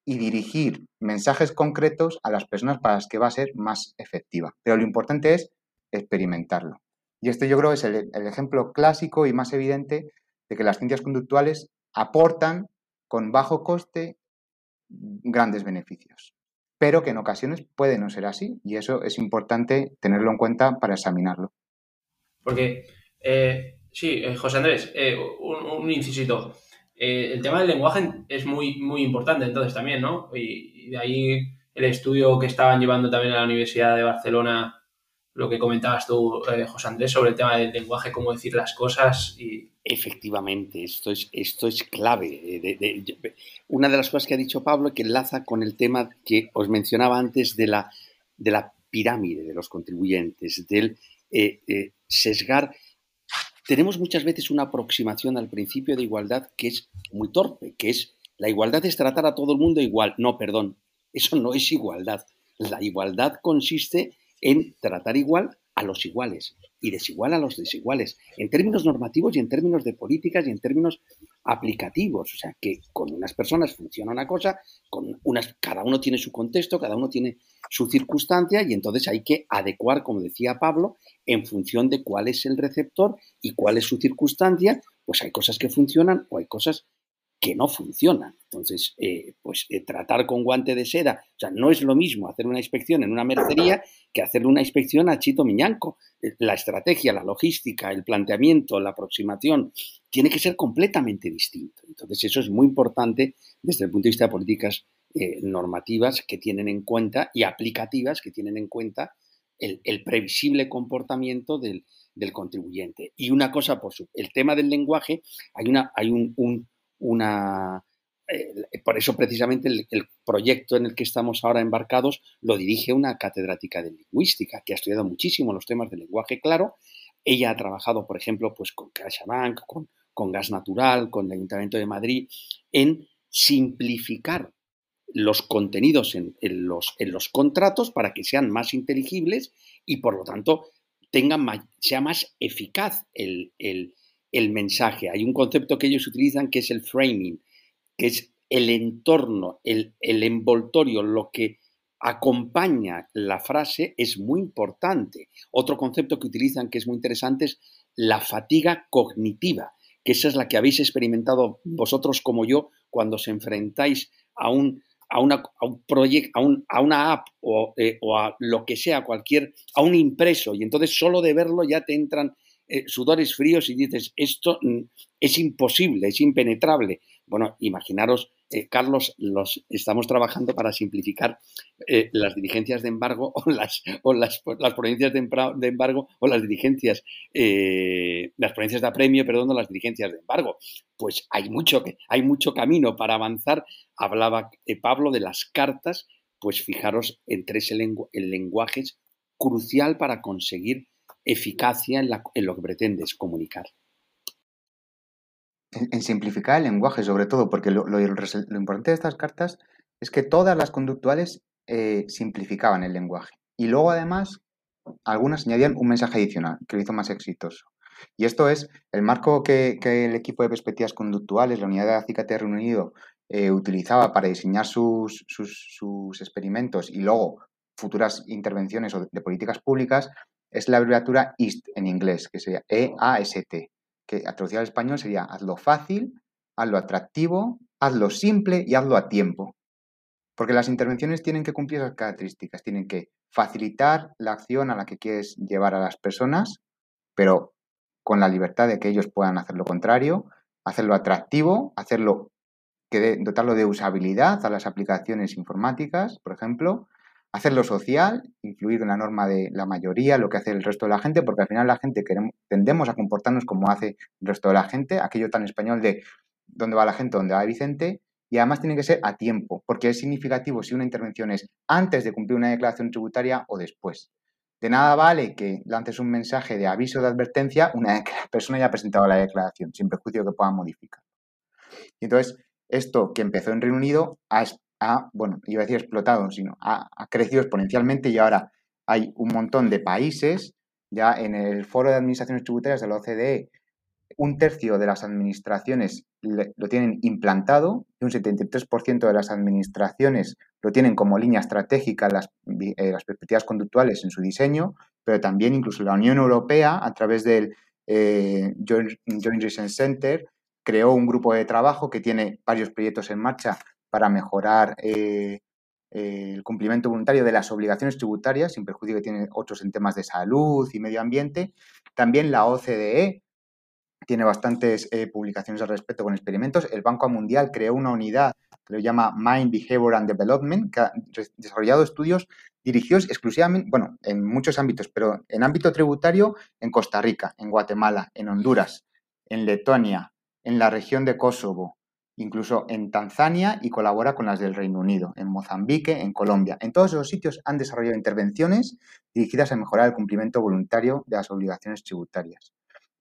Y dirigir mensajes concretos a las personas para las que va a ser más efectiva. Pero lo importante es experimentarlo. Y este yo creo es el ejemplo clásico y más evidente de que las ciencias conductuales aportan con bajo coste grandes beneficios, pero que en ocasiones puede no ser así y eso es importante tenerlo en cuenta para examinarlo. Porque, eh, sí, eh, José Andrés, eh, un, incisito. el tema del lenguaje es muy, muy importante entonces también, ¿no? Y, de ahí el estudio que estaban llevando también a la Universidad de Barcelona, lo que comentabas tú, José Andrés, sobre el tema del lenguaje, cómo decir las cosas y, Efectivamente, esto es, esto es clave. Eh, una de las cosas que ha dicho Pablo que enlaza con el tema que os mencionaba antes de la, de la pirámide de los contribuyentes, del eh, eh, sesgar. tenemos muchas veces una aproximación al principio de igualdad que es muy torpe, que es la igualdad es tratar a todo el mundo igual. No, perdón, eso no es igualdad. La igualdad consiste en tratar igual a los iguales y desigual a los desiguales, en términos normativos y en términos de políticas y en términos aplicativos. O sea, que con unas personas funciona una cosa, con unas, cada uno tiene su contexto, cada uno tiene su circunstancia y entonces hay que adecuar, como decía Pablo, en función de cuál es el receptor y cuál es su circunstancia, pues hay cosas que funcionan o hay cosas que no funcionan. Entonces, eh, pues eh, tratar con guante de seda, o sea, no es lo mismo hacer una inspección en una mercería que hacer una inspección a Chito Miñanco. Eh, la estrategia, la logística, el planteamiento, la aproximación, tiene que ser completamente distinto. Entonces, eso es muy importante desde el punto de vista de políticas normativas que tienen en cuenta y aplicativas que tienen en cuenta el, previsible comportamiento del, contribuyente. Y una cosa, por su, el tema del lenguaje, hay, una, hay un una... Eh, por eso precisamente el, proyecto en el que estamos ahora embarcados lo dirige una catedrática de lingüística que ha estudiado muchísimo los temas del lenguaje claro. Ella ha trabajado, por ejemplo, pues con CaixaBank, con, con Gas Natural, con el Ayuntamiento de Madrid, en simplificar los contenidos en, los, en, los, contratos para que sean más inteligibles y por lo tanto tengan sea más eficaz el mensaje. Hay un concepto que ellos utilizan que es el framing, que es el entorno, el, envoltorio, lo que acompaña la frase es muy importante. Otro concepto que utilizan que es muy interesante es la fatiga cognitiva, que esa es la que habéis experimentado vosotros como yo cuando os enfrentáis a un, a una, un proyecto, a, un, a, una app o, eh, o, a lo que sea, cualquier, a un impreso, y entonces solo de verlo ya te entran eh, sudores fríos y dices, esto mm, es imposible, es impenetrable. Bueno, imaginaros, eh, Carlos, los, estamos trabajando para simplificar eh, las diligencias de embargo o las, o las, las provincias de, embargo o las diligencias, las provincias de apremio, perdón, o las diligencias de embargo. Pues hay mucho, hay mucho camino para avanzar. Hablaba Pablo de las cartas, pues fijaros, entre ese el lenguaje es crucial para conseguir eficacia en, lo que pretendes comunicar. En, simplificar el lenguaje, sobre todo, porque lo, importante de estas cartas es que todas las conductuales eh, simplificaban el lenguaje. Y luego, además, algunas añadían un mensaje adicional que lo hizo más exitoso. Y esto es el marco que, el equipo de perspectivas conductuales, la unidad de ACICAT de Reino Unido, eh, utilizaba para diseñar sus, sus, experimentos y luego futuras intervenciones de políticas públicas, es la abreviatura IST en inglés, que sería E-A-S-T, que traducido al español sería hazlo fácil, hazlo atractivo, hazlo simple y hazlo a tiempo. Porque las intervenciones tienen que cumplir esas características, tienen que facilitar la acción a la que quieres llevar a las personas, pero con la libertad de que ellos puedan hacer lo contrario, hacerlo atractivo, hacerlo que dotarlo de usabilidad a las aplicaciones informáticas, por ejemplo, hacerlo social, influir en la norma de la mayoría, lo que hace el resto de la gente, porque al final la gente queremos, tendemos a comportarnos como hace el resto de la gente, aquello tan español de dónde va la gente, dónde va Vicente, y además tiene que ser a tiempo, porque es significativo si una intervención es antes de cumplir una declaración tributaria o después. De nada vale que lances un mensaje de aviso de advertencia una vez que la persona ya ha presentado la declaración, sin perjuicio que pueda modificar. Y entonces, esto que empezó en Reino Unido ha, ha, bueno, iba a decir explotado, sino ha, crecido exponencialmente y ahora hay un montón de países, ya en el foro de administraciones tributarias de la OCDE, un tercio de las administraciones lo tienen implantado y un 73% de las administraciones lo tienen como línea estratégica las, eh, las, perspectivas conductuales en su diseño, pero también incluso la Unión Europea, a través del eh, Joint, Joint Research Center, creó un grupo de trabajo que tiene varios proyectos en marcha para mejorar eh, el cumplimiento voluntario de las obligaciones tributarias, sin perjuicio que tienen otros en temas de salud y medio ambiente. También la OCDE tiene bastantes eh, publicaciones al respecto con experimentos. El Banco Mundial creó una unidad que lo llama Mind, Behavior and Development, que ha desarrollado estudios dirigidos exclusivamente, bueno, en muchos ámbitos, pero en ámbito tributario en Costa Rica, en Guatemala, en Honduras, en Letonia, en la región de Kosovo, incluso en Tanzania y colabora con las del Reino Unido, en Mozambique, en Colombia. En todos esos sitios han desarrollado intervenciones dirigidas a mejorar el cumplimiento voluntario de las obligaciones tributarias.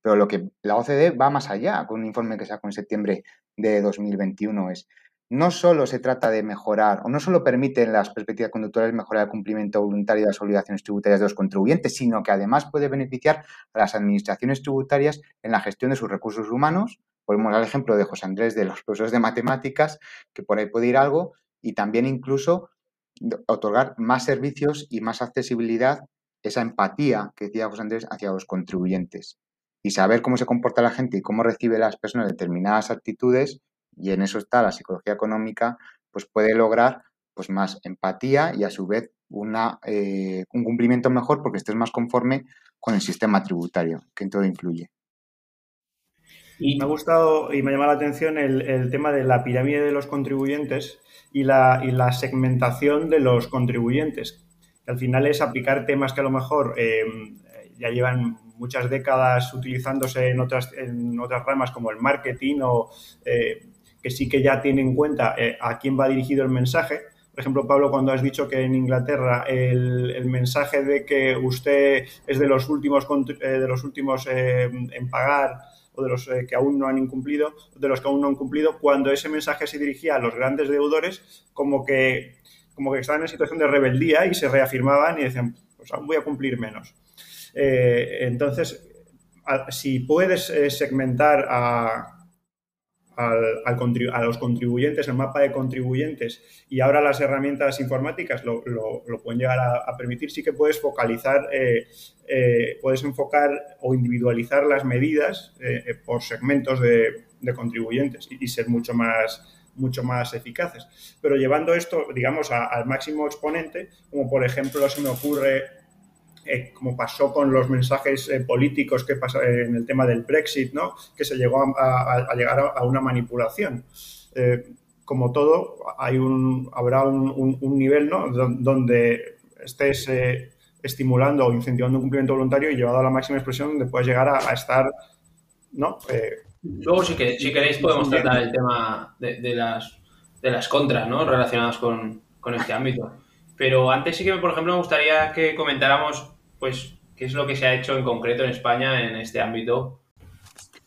Pero lo que la OCDE va más allá, con un informe que sacó en septiembre de 2021, es no solo se trata de mejorar, o no solo permiten las perspectivas conductuales mejorar el cumplimiento voluntario de las obligaciones tributarias de los contribuyentes, sino que además puede beneficiar a las administraciones tributarias en la gestión de sus recursos humanos. Podemos dar el ejemplo de José Andrés de los profesores de matemáticas, que por ahí puede ir algo, y también incluso otorgar más servicios y más accesibilidad, esa empatía que decía José Andrés hacia los contribuyentes. Y saber cómo se comporta la gente y cómo recibe las personas determinadas actitudes y en eso está la psicología económica, pues puede lograr pues más empatía y a su vez una, eh, un cumplimiento mejor porque estés más conforme con el sistema tributario, que en todo incluye. Y me ha gustado y me ha llamado la atención el, tema de la pirámide de los contribuyentes y la, y la, segmentación de los contribuyentes, que al final es aplicar temas que a lo mejor eh, ya llevan muchas décadas utilizándose en otras, en otras ramas como el marketing o eh, que sí que ya tiene en cuenta eh, a quién va dirigido el mensaje. Por ejemplo, Pablo, cuando has dicho que en Inglaterra el, mensaje de que usted es de los últimos, eh, de los últimos eh, en pagar de los que aún no han incumplido, de los que aún no han cumplido, cuando ese mensaje se dirigía a los grandes deudores, como que, como que estaban en situación de rebeldía y se reafirmaban y decían, pues aún voy a cumplir menos. entonces, si puedes segmentar a, a los contribuyentes, el mapa de contribuyentes y ahora las herramientas informáticas lo, pueden llegar a, permitir, sí que puedes focalizar, eh, eh, puedes enfocar o individualizar las medidas eh, por segmentos de, contribuyentes y, ser mucho más mucho más eficaces. Pero llevando esto, digamos, al máximo exponente, como por ejemplo se me ocurre eh, como pasó con los mensajes eh, políticos que pasa en el tema del Brexit, ¿no? que se llegó a, llegar a, una manipulación. Eh, como todo, hay un, habrá un, nivel ¿no? donde estés estimulando o incentivando un cumplimiento voluntario y llevado a la máxima expresión donde puedes llegar a, estar... ¿no? Luego, si, que, si, queréis, podemos tratar el tema de, las, de las contras ¿no? relacionadas con, con este ámbito. Pero antes sí que, por ejemplo, me gustaría que comentáramos pues, ¿qué es lo que se ha hecho en concreto en España en este ámbito?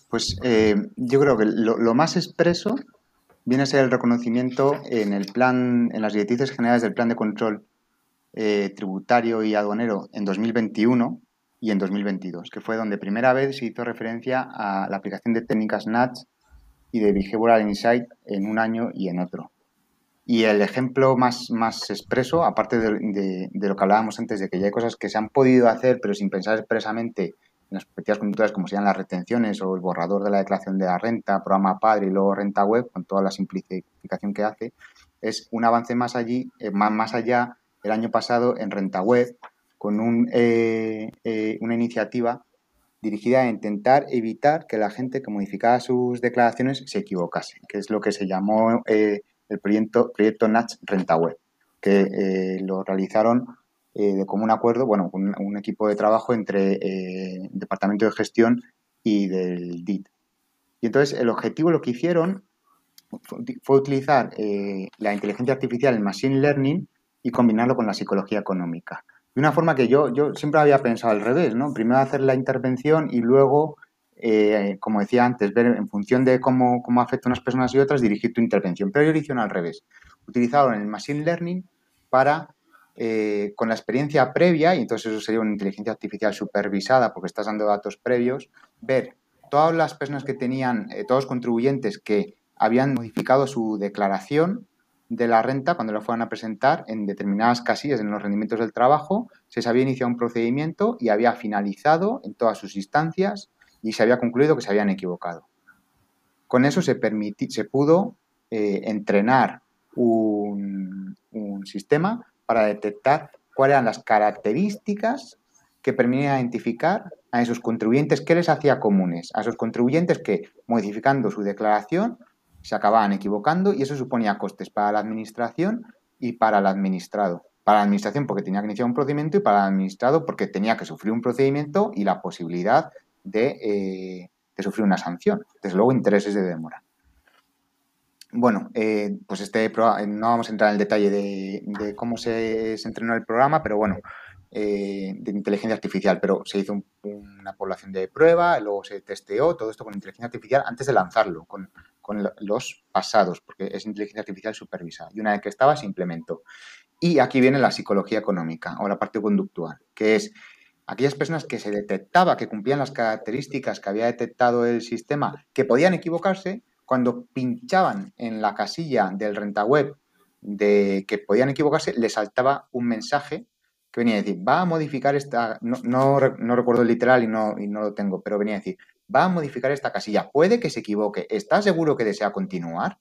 Pues eh, yo creo que lo, más expreso viene a ser el reconocimiento en el plan, en las directrices generales del plan de control eh, tributario y aduanero en 2021 y en 2022, que fue donde primera vez se hizo referencia a la aplicación de técnicas NATS y de Behavioral Insight en un año y en otro. Y el ejemplo más, más expreso, aparte de, lo que hablábamos antes, de que ya hay cosas que se han podido hacer, pero sin pensar expresamente en las perspectivas conductuales, como sean las retenciones o el borrador de la declaración de la renta, programa padre y luego renta web, con toda la simplificación que hace, es un avance más allí, eh, más, más allá el año pasado en renta web, con un, eh, eh, una iniciativa dirigida a intentar evitar que la gente que modificaba sus declaraciones se equivocase, que es lo que se llamó el proyecto, proyecto Natch Renta Web, que eh, lo realizaron eh, de común acuerdo, bueno, un, un equipo de trabajo entre eh, el Departamento de Gestión y del DIT. Y entonces el objetivo, lo que hicieron fue utilizar la inteligencia artificial, el machine learning, y combinarlo con la psicología económica. De una forma que yo, yo siempre había pensado al revés, ¿no? Primero hacer la intervención y luego eh, como decía antes, ver en función de cómo, cómo afecta unas personas y otras, dirigir tu intervención. Pero yo hicieron al revés. Utilizaron el Machine Learning para, eh, con la experiencia previa, y entonces eso sería una inteligencia artificial supervisada porque estás dando datos previos, ver todas las personas que tenían, eh, todos los contribuyentes que habían modificado su declaración de la renta cuando la fueran a presentar en determinadas casillas en los rendimientos del trabajo, se había iniciado un procedimiento y había finalizado en todas sus instancias y se había concluido que se habían equivocado. Con eso se, se pudo eh, entrenar un, sistema para detectar cuáles eran las características que permitían identificar a esos contribuyentes qué les hacía comunes, a esos contribuyentes que modificando su declaración se acababan equivocando y eso suponía costes para la administración y para el administrado. Para la administración porque tenía que iniciar un procedimiento y para el administrado porque tenía que sufrir un procedimiento y la posibilidad eh, de, sufrir una sanción. Desde luego, intereses de demora. Bueno, eh, pues este no vamos a entrar en el detalle de, cómo se, entrenó el programa, pero bueno, eh, de inteligencia artificial, pero se hizo una población de prueba, luego se testeó todo esto con inteligencia artificial antes de lanzarlo, con, los pasados, porque es inteligencia artificial supervisada. Y una vez que estaba, se implementó. Y aquí viene la psicología económica o la parte conductual, que es aquellas personas que se detectaba que cumplían las características que había detectado el sistema, que podían equivocarse, cuando pinchaban en la casilla del renta web de que podían equivocarse, les saltaba un mensaje que venía a decir, va a modificar esta, no, no, recuerdo el literal y no, y no lo tengo, pero venía a decir, va a modificar esta casilla, puede que se equivoque, ¿está seguro que desea continuar?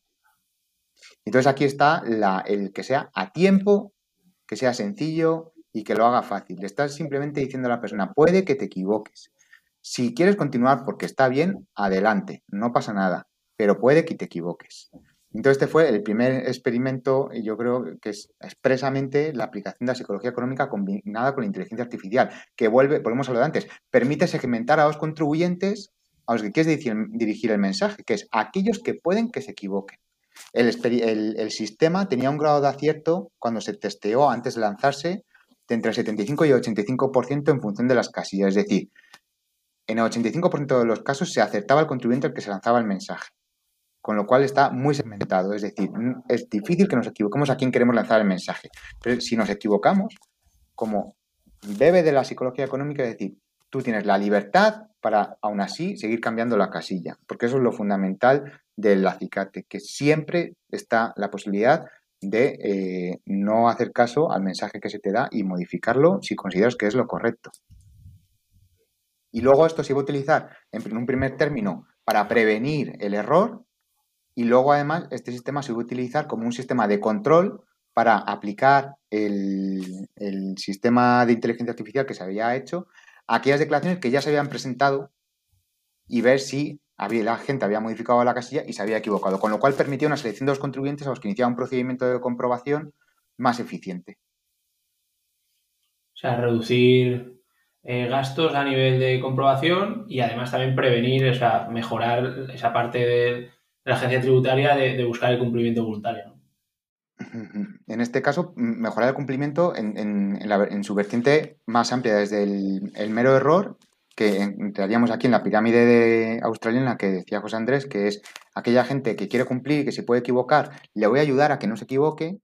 Entonces aquí está el que sea a tiempo, que sea sencillo y que lo haga fácil. Le estás simplemente diciendo a la persona, puede que te equivoques. Si quieres continuar porque está bien, adelante, no pasa nada, pero puede que te equivoques. Entonces, este fue el primer experimento, y yo creo que es expresamente la aplicación de la psicología económica combinada con la inteligencia artificial, que vuelve, volvemos a lo de antes, permite segmentar a los contribuyentes a los que quieres dirigir, el mensaje, que es aquellos que pueden que se equivoquen. El, sistema tenía un grado de acierto cuando se testeó antes de lanzarse entre el 75 y el 85% en función de las casillas. Es decir, en el 85% de los casos se acertaba el contribuyente al que se lanzaba el mensaje con lo cual está muy segmentado. Es decir, es difícil que nos equivoquemos a quién queremos lanzar el mensaje. Pero si nos equivocamos, como debe de la psicología económica, es decir, tú tienes la libertad para, aún así, seguir cambiando la casilla, porque eso es lo fundamental del acicate, que siempre está la posibilidad de eh, no hacer caso al mensaje que se te da y modificarlo si consideras que es lo correcto. Y luego esto se va a utilizar en un primer término para prevenir el error y luego, además, este sistema se va a utilizar como un sistema de control para aplicar el, sistema de inteligencia artificial que se había hecho a aquellas declaraciones que ya se habían presentado y ver si había, la gente había modificado la casilla y se había equivocado, con lo cual permitía una selección de los contribuyentes a los que iniciaba un procedimiento de comprobación más eficiente. O sea, reducir eh, gastos a nivel de comprobación y además también prevenir, o sea, mejorar esa parte de, la agencia tributaria de, buscar el cumplimiento voluntario. En este caso, mejorar el cumplimiento en, su vertiente más amplia, desde el, mero error, que entraríamos aquí en la pirámide de australiana que decía José Andrés, que es aquella gente que quiere cumplir que se puede equivocar, le voy a ayudar a que no se equivoque.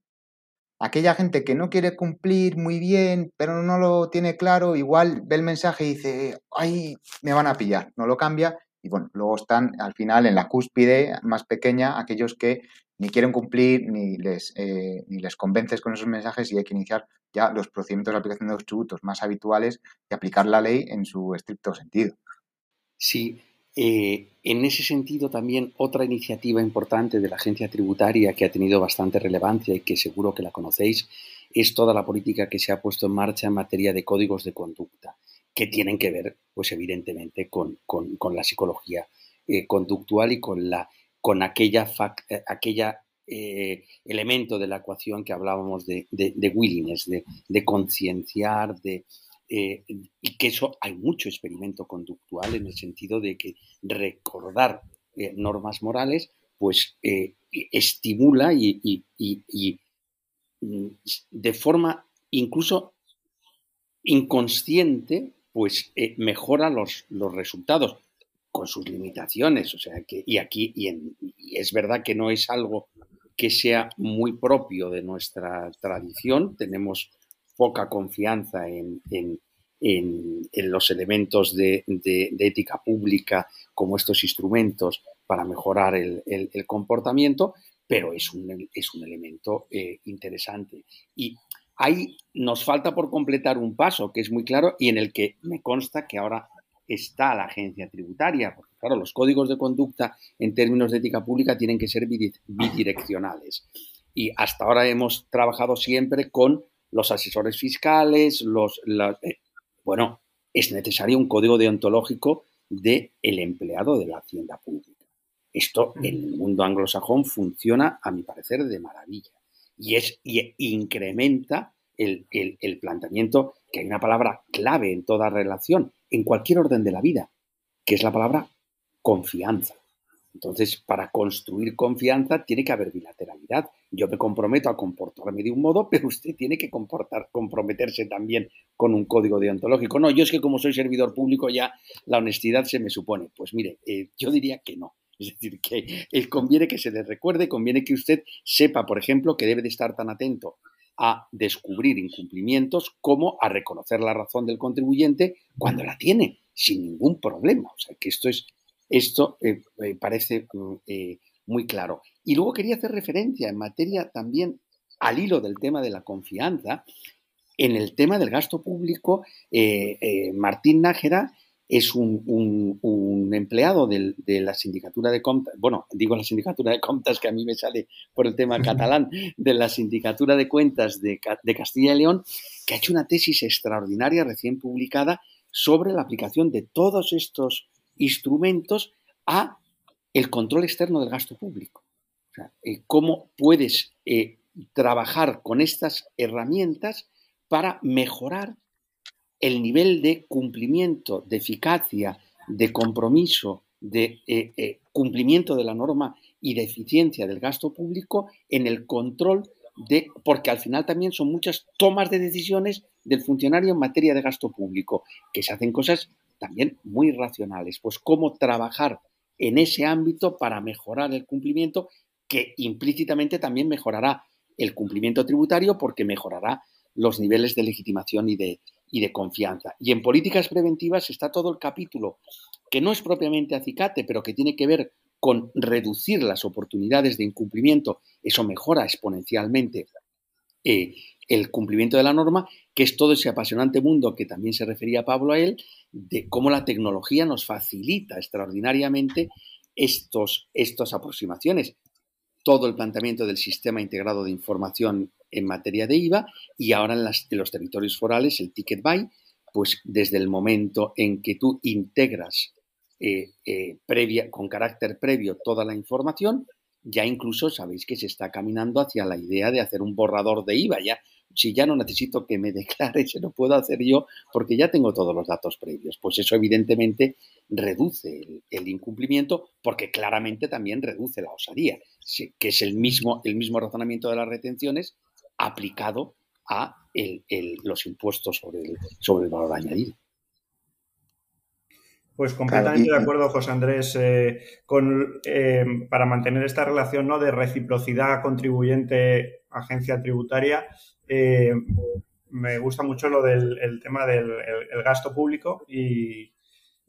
Aquella gente que no quiere cumplir muy bien, pero no lo tiene claro, igual ve el mensaje y dice, ay, me van a pillar, no lo cambia y bueno, luego están al final en la cúspide más pequeña aquellos que ni quieren cumplir ni les, eh, ni les convences con esos mensajes y hay que iniciar ya los procedimientos de aplicación de los tributos más habituales y aplicar la ley en su estricto sentido. Sí, eh, en ese sentido también otra iniciativa importante de la agencia tributaria que ha tenido bastante relevancia y que seguro que la conocéis es toda la política que se ha puesto en marcha en materia de códigos de conducta que tienen que ver, pues evidentemente, con, la psicología eh, conductual y con, la, con aquella, eh, aquella eh, elemento de la ecuación que hablábamos de, de, willingness, de, concienciar, de, y que eso hay mucho experimento conductual en el sentido de que recordar normas morales pues estimula y, y, mm, de forma incluso inconsciente pues eh, mejora los, los, resultados con sus limitaciones. O sea, y aquí, es verdad que no es algo que sea muy propio de nuestra tradición, tenemos poca confianza en, los elementos de, ética pública como estos instrumentos para mejorar el, comportamiento, pero es un, es un elemento eh, interesante. Y Ahí nos falta por completar un paso que es muy claro y en el que me consta que ahora está la agencia tributaria, porque claro, los códigos de conducta en términos de ética pública tienen que ser bidireccionales. Y hasta ahora hemos trabajado siempre con los asesores fiscales, los, eh, bueno, es necesario un código deontológico del el empleado de la hacienda pública. Esto en el mundo anglosajón funciona, a mi parecer, de maravilla y, es, y incrementa el, planteamiento, que hay una palabra clave en toda relación, en cualquier orden de la vida, que es la palabra confianza. Entonces, para construir confianza tiene que haber bilateralidad yo me comprometo a comportarme de un modo, pero usted tiene que comprometerse también con un código deontológico. No, yo es que como soy servidor público ya la honestidad se me supone. Pues mire, eh, yo diría que no. Es decir, que conviene que se le recuerde, conviene que usted sepa, por ejemplo, que debe de estar tan atento a descubrir incumplimientos como a reconocer la razón del contribuyente cuando la tiene, sin ningún problema. O sea, que esto es, esto eh, eh, parece mm, muy claro. Y luego quería hacer referencia en materia también al hilo del tema de la confianza, en el tema del gasto público, eh, eh, Martín Nájera es un, empleado de la sindicatura de cuentas, bueno, digo la sindicatura de cuentas que a mí me sale por el tema catalán, de la sindicatura de cuentas de, de Castilla y León, que ha hecho una tesis extraordinaria recién publicada sobre la aplicación de todos estos instrumentos a el control externo del gasto público. Eh, cómo puedes eh, trabajar con estas herramientas para mejorar el nivel de cumplimiento, de eficacia, de compromiso, de eh, cumplimiento de la norma y de eficiencia del gasto público en el control de, porque al final también son muchas tomas de decisiones del funcionario en materia de gasto público, que se hacen cosas también muy racionales. Pues cómo trabajar en ese ámbito para mejorar el cumplimiento que implícitamente también mejorará el cumplimiento tributario porque mejorará los niveles de legitimación y de, y de confianza. Y en políticas preventivas está todo el capítulo que no es propiamente acicate, pero que tiene que ver con reducir las oportunidades de incumplimiento. Eso mejora exponencialmente eh, el cumplimiento de la norma, que es todo ese apasionante mundo que también se refería Pablo a él, de cómo la tecnología nos facilita extraordinariamente estas aproximaciones todo el planteamiento del sistema integrado de información en materia de IVA y ahora en, los territorios forales el ticket buy, pues desde el momento en que tú integras eh, eh, previa, con carácter previo toda la información, ya incluso sabéis que se está caminando hacia la idea de hacer un borrador de IVA. Ya, si ya no necesito que me declare, se lo puedo hacer yo porque ya tengo todos los datos previos. Pues eso evidentemente reduce el, incumplimiento porque claramente también reduce la osadía, que es el mismo, el mismo razonamiento de las retenciones aplicado a los impuestos sobre el, sobre el valor añadido. Pues completamente de acuerdo, José Andrés, eh, con, eh, para mantener esta relación ¿no? de reciprocidad contribuyente-agencia tributaria. Eh, me gusta mucho lo del tema del gasto público y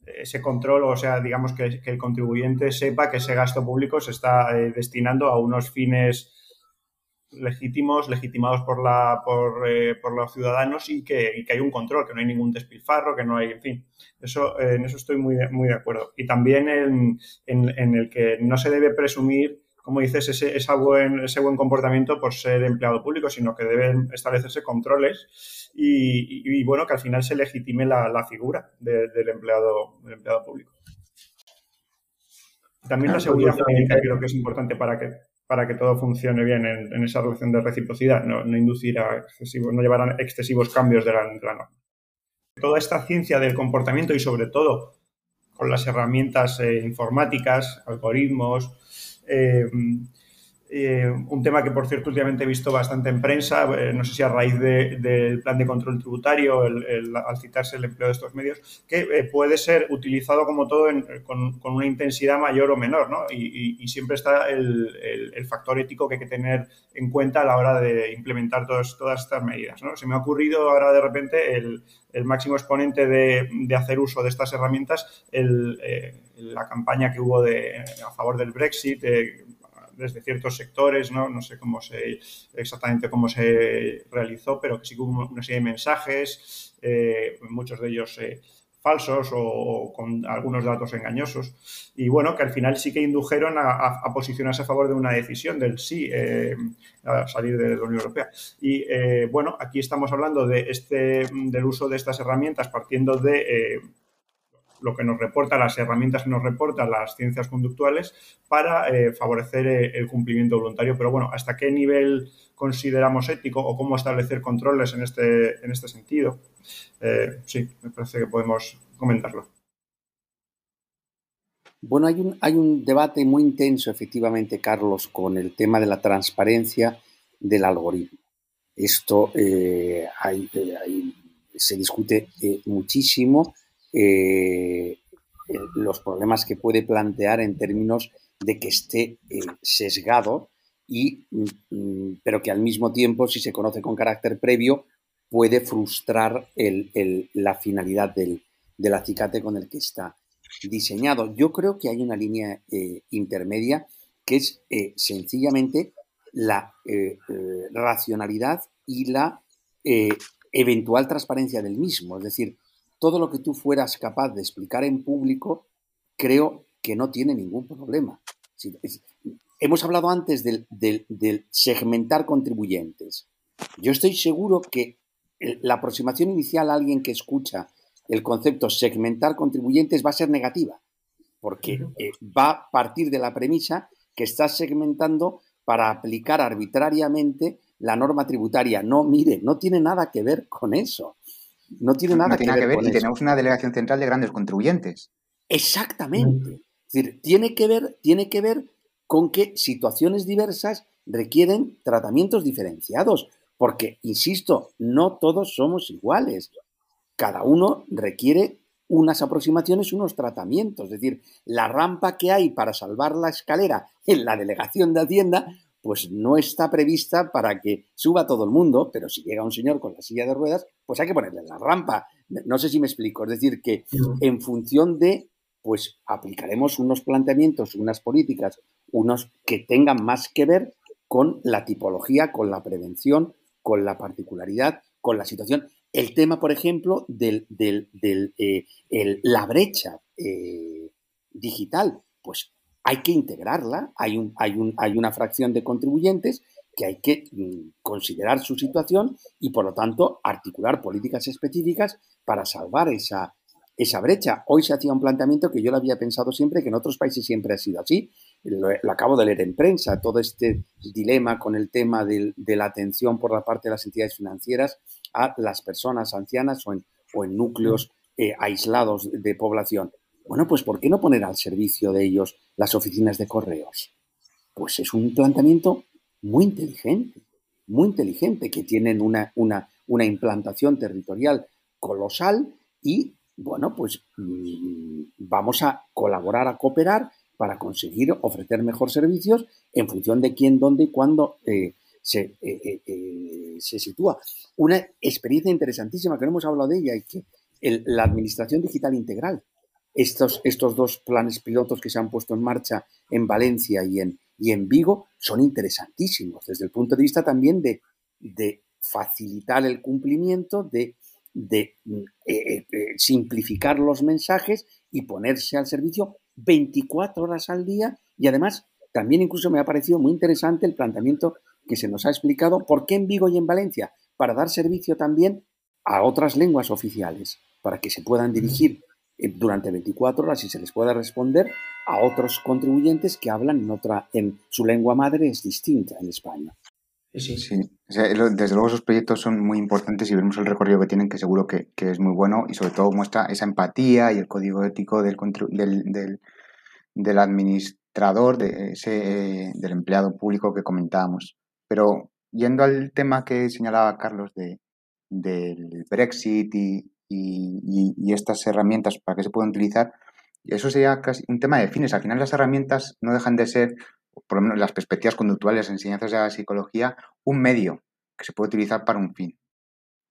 ese control, o sea, digamos que, el contribuyente sepa que ese gasto público se está destinando a unos fines legítimos, legitimados por, la, por, eh, por los ciudadanos y que, hay un control, que no hay ningún despilfarro, que no hay, en fin, eso, eh, en eso estoy muy, muy de acuerdo. Y también en, en, el que no se debe presumir, como dices, ese, esa buen, ese buen comportamiento por ser empleado público, sino que deben establecerse controles y, bueno, que al final se legitime la, figura del, empleado, del empleado público. También la seguridad jurídica creo que es importante para que para que todo funcione bien en, esa relación de reciprocidad, no, inducir a excesivos, no llevar a excesivos cambios de la, norma. Toda esta ciencia del comportamiento y sobre todo con las herramientas eh, informáticas, algoritmos, eh, eh, un tema que, por cierto, últimamente he visto bastante en prensa, eh, no sé si a raíz del plan de control tributario, al citarse el empleo de estos medios, que eh, puede ser utilizado como todo con, una intensidad mayor o menor, ¿no? Y, siempre está el, factor ético que hay que tener en cuenta a la hora de implementar todas estas medidas, ¿no? Se me ha ocurrido ahora de repente el, máximo exponente de, hacer uso de estas herramientas, la campaña que hubo de, a favor del Brexit, desde ciertos sectores, ¿no? no sé cómo se, exactamente cómo se realizó, pero que sí hubo una serie de mensajes, eh, muchos de ellos eh, falsos o, con algunos datos engañosos. Y bueno, que al final sí que indujeron a, posicionarse a favor de una decisión del sí eh, a salir de la Unión Europea. Y bueno, aquí estamos hablando de este, del uso de estas herramientas partiendo de lo que nos reporta, las herramientas que nos reportan las ciencias conductuales para eh, favorecer eh, el cumplimiento voluntario. Pero bueno, ¿hasta qué nivel consideramos ético o cómo establecer controles en este, en este sentido? Eh, sí, me parece que podemos comentarlo. Bueno, hay un, hay un debate muy intenso, efectivamente, Carlos, con el tema de la transparencia del algoritmo. Esto se discute muchísimo los problemas que puede plantear en términos de que esté sesgado y, mm, pero que al mismo tiempo, si se conoce con carácter previo, puede frustrar la finalidad del, acicate con el que está diseñado. Yo creo que hay una línea eh, intermedia que es eh, sencillamente la eh, racionalidad y la eventual transparencia del mismo. Es decir, todo lo que tú fueras capaz de explicar en público, creo que no tiene ningún problema. hemos hablado antes del, del segmentar contribuyentes. Yo estoy seguro que la aproximación inicial a alguien que escucha el concepto segmentar contribuyentes va a ser negativa, porque eh, va a partir de la premisa que estás segmentando para aplicar arbitrariamente la norma tributaria. No, mire, no tiene nada que ver con eso. No tiene nada que, ver, y tenemos una delegación central de grandes contribuyentes. Exactamente. Es decir, tiene que ver, tiene que ver con que situaciones diversas requieren tratamientos diferenciados. Porque, insisto, no todos somos iguales. Cada uno requiere unas aproximaciones, unos tratamientos. Es decir, la rampa que hay para salvar la escalera en la delegación de Hacienda, pues no está prevista para que suba todo el mundo, pero si llega un señor con la silla de ruedas, pues hay que ponerle la rampa. No sé si me explico. Es decir, que en función de, pues aplicaremos unos planteamientos, unas políticas, unos que tengan más que ver con la tipología, con la prevención, con la particularidad, con la situación. El tema, por ejemplo, de eh, la brecha eh, digital, pues hay que integrarla, hay, un, hay, un, hay una fracción de contribuyentes que hay que mm, considerar su situación y, por lo tanto, articular políticas específicas para salvar esa, esa brecha. Hoy se hacía un planteamiento que yo lo había pensado siempre, que en otros países siempre ha sido así, lo, acabo de leer en prensa, todo este dilema con el tema de, la atención por la parte de las entidades financieras a las personas ancianas o en, núcleos eh, aislados de población. Bueno, pues ¿por qué no poner al servicio de ellos las oficinas de correos? Pues es un planteamiento muy inteligente, muy inteligente, que tienen una, una, una implantación territorial colosal y, bueno, pues mm, vamos a colaborar, a cooperar para conseguir ofrecer mejor servicios en función de quién, dónde y cuándo eh, se, eh, eh, se, sitúa. Una experiencia interesantísima que no hemos hablado de ella y que la Administración Digital Integral, estos, estos dos planes pilotos que se han puesto en marcha en Valencia y en, y en Vigo son interesantísimos desde el punto de vista también de, facilitar el cumplimiento, de, de simplificar los mensajes y ponerse al servicio 24 horas al día. Y además también incluso me ha parecido muy interesante el planteamiento que se nos ha explicado por qué en Vigo y en Valencia, para dar servicio también a otras lenguas oficiales, para que se puedan dirigir eh, durante 24 horas y se les pueda responder a otros contribuyentes que hablan en otra, en su lengua madre es distinta en España. Sí, sí. desde luego esos proyectos son muy importantes y vemos el recorrido que tienen, que seguro que, es muy bueno y sobre todo muestra esa empatía y el código ético del, del, del, administrador, de ese, del empleado público que comentábamos. Pero yendo al tema que señalaba Carlos de, del Brexit y, y, estas herramientas para que se puedan utilizar, eso sería casi un tema de fines. Al final las herramientas no dejan de ser por lo menos las perspectivas conductuales, enseñanzas de la psicología, un medio que se puede utilizar para un fin.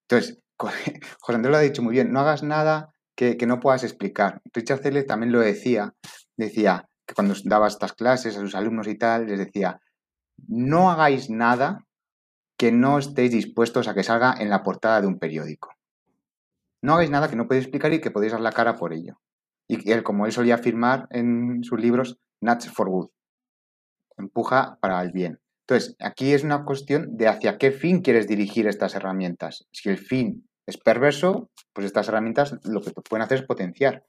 Entonces, José Andrés lo ha dicho muy bien, no hagas nada que, no puedas explicar. Richard Celle también lo decía, decía que cuando daba estas clases a sus alumnos y tal, les decía, no hagáis nada que no estéis dispuestos a que salga en la portada de un periódico. No hagáis nada que no podéis explicar y que podéis dar la cara por ello. Y él, como él solía afirmar en sus libros, Nuts for Good empuja para el bien. Entonces, aquí es una cuestión de hacia qué fin quieres dirigir estas herramientas. Si el fin es perverso, pues estas herramientas lo que pueden hacer es potenciar.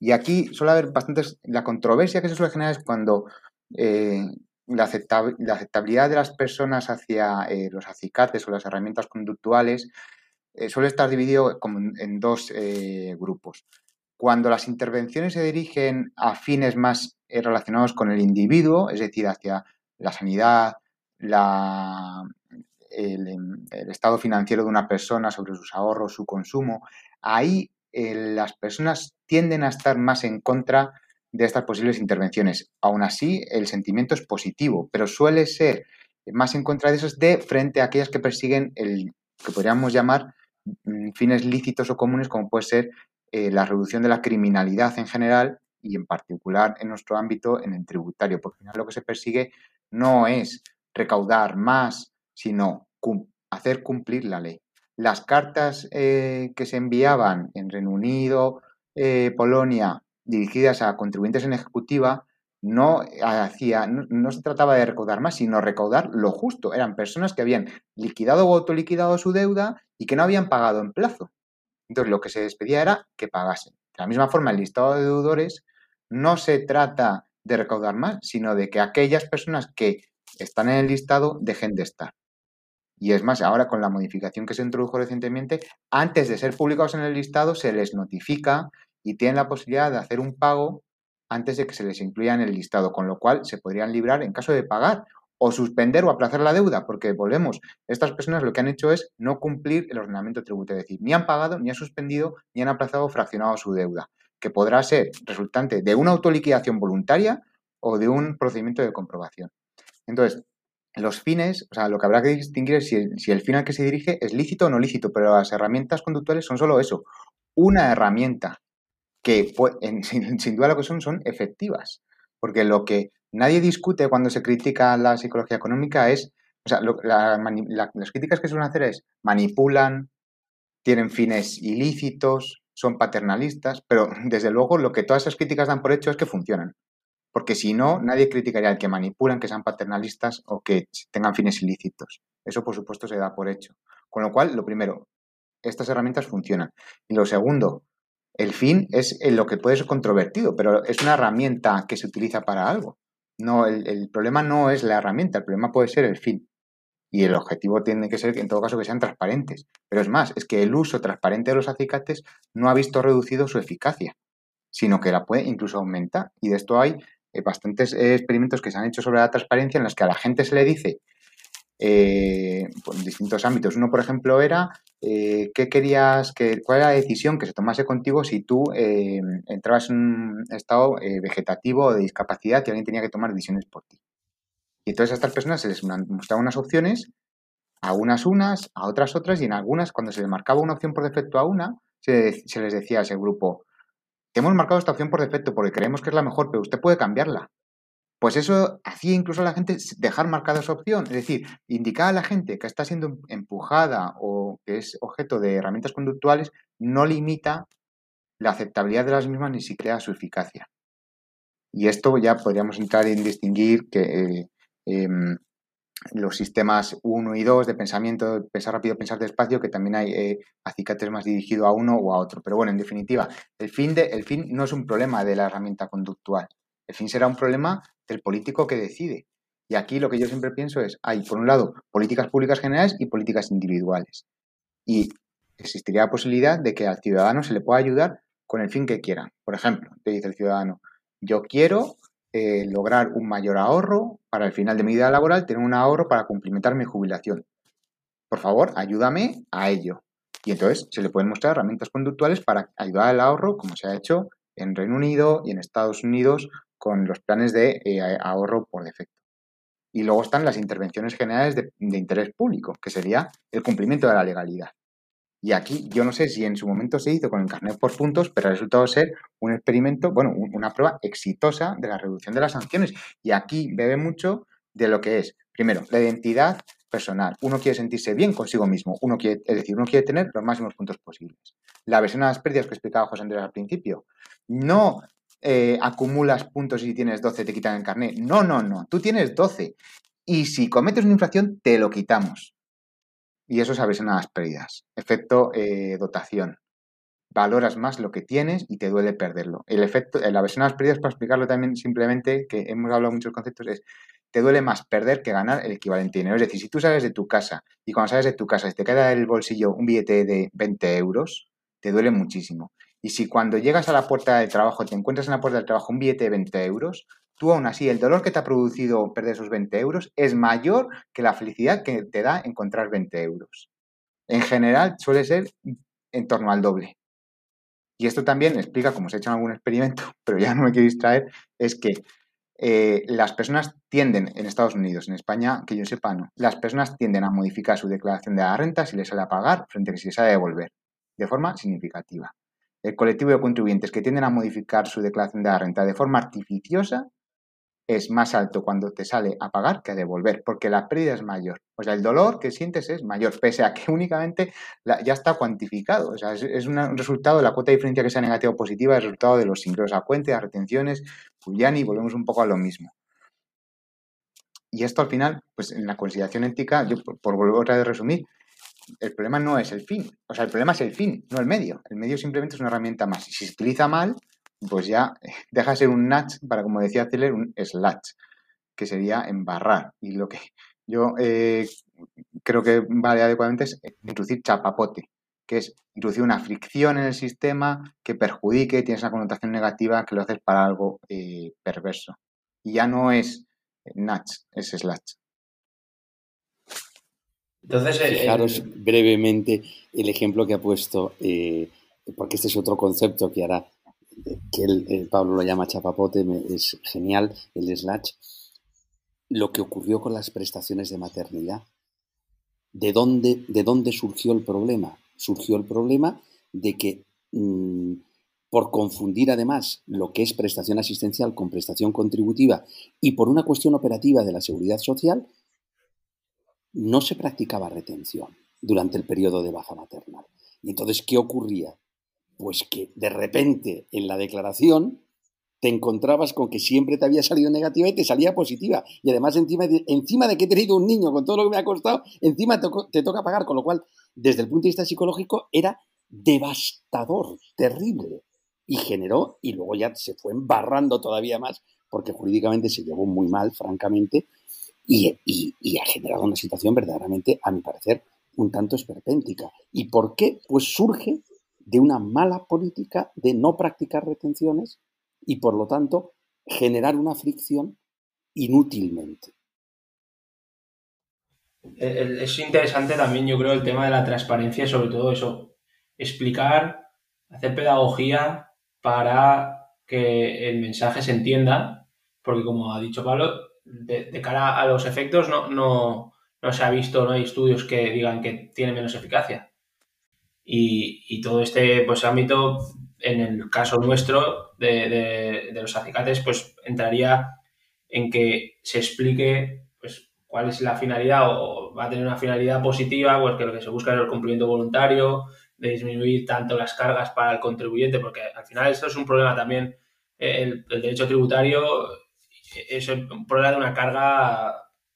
Y aquí suele haber bastantes... La controversia que se suele generar es cuando eh, la, aceptabilidad de las personas hacia eh, los acicates o las herramientas conductuales eh, suele estar dividido en, dos grupos Cuando las intervenciones se dirigen a fines más eh, relacionados con el individuo, es decir, hacia la sanidad, la, el, estado financiero de una persona sobre sus ahorros, su consumo, ahí eh, las personas tienden a estar más en contra de estas posibles intervenciones. Aún así, el sentimiento es positivo, pero suele ser más en contra de esos de frente a aquellas que persiguen el que podríamos llamar fines lícitos o comunes, como puede ser eh, la reducción de la criminalidad en general y en particular en nuestro ámbito en el tributario, porque al final lo que se persigue no es recaudar más, sino hacer cumplir la ley. Las cartas eh, que se enviaban en Reino Unido, eh, Polonia, dirigidas a contribuyentes en ejecutiva, no, hacía, no, se trataba de recaudar más, sino recaudar lo justo. Eran personas que habían liquidado o autoliquidado su deuda y que no habían pagado en plazo. Entonces, lo que se despedía era que pagasen. De la misma forma, el listado de deudores no se trata de recaudar más, sino de que aquellas personas que están en el listado dejen de estar. Y es más, ahora con la modificación que se introdujo recientemente, antes de ser publicados en el listado, se les notifica y tienen la posibilidad de hacer un pago antes de que se les incluya en el listado, con lo cual se podrían librar en caso de pagar o suspender o aplazar la deuda, porque volvemos, estas personas lo que han hecho es no cumplir el ordenamiento tributario, es decir, ni han pagado, ni han suspendido, ni han aplazado o fraccionado su deuda, que podrá ser resultante de una autoliquidación voluntaria o de un procedimiento de comprobación. Entonces, los fines, o sea, lo que habrá que distinguir es si el, si fin al que se dirige es lícito o no lícito, pero las herramientas conductuales son solo eso, una herramienta que sin, duda lo que son son efectivas. Porque lo que nadie discute cuando se critica la psicología económica es, o sea, las críticas que suelen hacer es manipulan, tienen fines ilícitos, son paternalistas, pero desde luego lo que todas esas críticas dan por hecho es que funcionan. Porque si no, nadie criticaría al que manipulan, que sean paternalistas o que tengan fines ilícitos. Eso, por supuesto, se da por hecho. Con lo cual, lo primero, estas herramientas funcionan. Y lo segundo, el fin es lo que puede ser controvertido, pero es una herramienta que se utiliza para algo. No, el, problema no es la herramienta, el problema puede ser el fin. Y el objetivo tiene que ser, en todo caso, que sean transparentes. Pero es más, es que el uso transparente de los acicates no ha visto reducido su eficacia, sino que la puede incluso aumentar. Y de esto hay eh, bastantes eh, experimentos que se han hecho sobre la transparencia en los que a la gente se le dice eh, pues, en distintos ámbitos. Uno, por ejemplo, era eh, qué querías, que, cuál era la decisión que se tomase contigo si tú eh, entrabas en un estado vegetativo o de discapacidad y alguien tenía que tomar decisiones por ti. Y entonces a estas personas se les mostraban unas opciones, a unas unas, a otras otras, y en algunas, cuando se les marcaba una opción por defecto a una, se, se les decía a ese grupo, te hemos marcado esta opción por defecto porque creemos que es la mejor, pero usted puede cambiarla. Pues eso hacía incluso a la gente dejar marcada esa opción, es decir, indicar a la gente que está siendo empujada o que es objeto de herramientas conductuales no limita la aceptabilidad de las mismas ni siquiera su eficacia. Y esto ya podríamos entrar en distinguir que eh, em, los sistemas 1 y 2 de pensamiento, pensar rápido, pensar despacio, que también hay eh, acicates más dirigido a uno o a otro. Pero bueno, en definitiva, el fin, de, el fin no es un problema de la herramienta conductual. El fin será un problema del político que decide. Y aquí lo que yo siempre pienso es, hay por un lado políticas públicas generales y políticas individuales. Y existiría la posibilidad de que al ciudadano se le pueda ayudar con el fin que quiera. Por ejemplo, te dice el ciudadano, yo quiero eh, lograr un mayor ahorro para el final de mi vida laboral, tener un ahorro para cumplimentar mi jubilación. Por favor, ayúdame a ello. Y entonces se le pueden mostrar herramientas conductuales para ayudar al ahorro, como se ha hecho en Reino Unido y en Estados Unidos con los planes de eh, ahorro por defecto. Y luego están las intervenciones generales de, interés público, que sería el cumplimiento de la legalidad. Y aquí yo no sé si en su momento se hizo con el carnet por puntos, pero ha resultado ser un experimento, bueno, una prueba exitosa de la reducción de las sanciones. Y aquí bebe mucho de lo que es, primero, la identidad personal. Uno quiere sentirse bien consigo mismo, uno quiere, es decir, uno quiere tener los máximos puntos posibles. La versión a las pérdidas que explicaba José Andrés al principio. No eh, acumulas puntos y si tienes 12 te quitan el carnet. No, no, no. Tú tienes 12. Y si cometes una infracción, te lo quitamos. Y eso es aversión a las pérdidas. Efecto eh, dotación. Valoras más lo que tienes y te duele perderlo. El efecto, la aversión a las pérdidas, para explicarlo también simplemente, que hemos hablado muchos conceptos, es te duele más perder que ganar el equivalente dinero. Es decir, si tú sales de tu casa y cuando sales de tu casa te queda el bolsillo un billete de 20 euros, te duele muchísimo. Y si cuando llegas a la puerta del trabajo, te encuentras en la puerta del trabajo un billete de 20 euros, tú aún así, el dolor que te ha producido perder esos 20 euros es mayor que la felicidad que te da encontrar 20 euros. En general, suele ser en torno al doble. Y esto también explica, como se ha hecho en algún experimento, pero ya no me quiero distraer, es que eh, las personas tienden, en Estados Unidos, en España, que yo sepa, no, las personas tienden a modificar su declaración de la renta si les sale a pagar frente a que si les sale a devolver, de forma significativa. El colectivo de contribuyentes que tienden a modificar su declaración de la renta de forma artificiosa es más alto cuando te sale a pagar que a devolver, porque la pérdida es mayor. O sea, el dolor que sientes es mayor, pese a que únicamente ya está cuantificado. O sea, es, un resultado la cuota de diferencia que sea negativa o positiva, el resultado de los ingresos a cuenta, las retenciones, pues ni volvemos un poco a lo mismo. Y esto al final, pues en la consideración ética, yo por, volver otra vez a resumir, el problema no es el fin. O sea, el problema es el fin, no el medio. El medio simplemente es una herramienta más. Y si se utiliza mal, pues ya deja de ser un nudge para, como decía Zeller, un slash, que sería embarrar. Y lo que yo eh, creo que vale adecuadamente es introducir chapapote, que es introducir una fricción en el sistema que perjudique, tienes una connotación negativa que lo haces para algo eh, perverso. Y ya no es nudge, es slash. Entonces, fijaros brevemente el ejemplo que ha puesto, eh, porque este es otro concepto que hará que el, Pablo lo llama chapapote, es genial, el slash, lo que ocurrió con las prestaciones de maternidad. ¿De dónde, de dónde surgió el problema? Surgió el problema de que mm, por confundir además lo que es prestación asistencial con prestación contributiva y por una cuestión operativa de la seguridad social, no se practicaba retención durante el periodo de baja maternal. Y entonces, ¿qué ocurría? Pues que de repente en la declaración te encontrabas con que siempre te había salido negativa y te salía positiva. Y además encima de, encima de que he tenido un niño con todo lo que me ha costado, encima te, te toca pagar. Con lo cual, desde el punto de vista psicológico, era devastador, terrible. Y generó, y luego ya se fue embarrando todavía más, porque jurídicamente se llevó muy mal, francamente, y, ha generado una situación verdaderamente, a mi parecer, un tanto esperpéntica. ¿Y por qué? Pues surge de una mala política de no practicar retenciones y, por lo tanto, generar una fricción inútilmente. Es interesante también, yo creo, el tema de la transparencia, sobre todo eso, explicar, hacer pedagogía para que el mensaje se entienda, porque como ha dicho Pablo, de, cara a los efectos no, no, no se ha visto, no hay estudios que digan que tiene menos eficacia. Y, todo este pues, ámbito, en el caso nuestro de, los acicates, pues entraría en que se explique pues, cuál es la finalidad o va a tener una finalidad positiva, pues que lo que se busca es el cumplimiento voluntario, de disminuir tanto las cargas para el contribuyente, porque al final esto es un problema también, el derecho tributario es un problema de una carga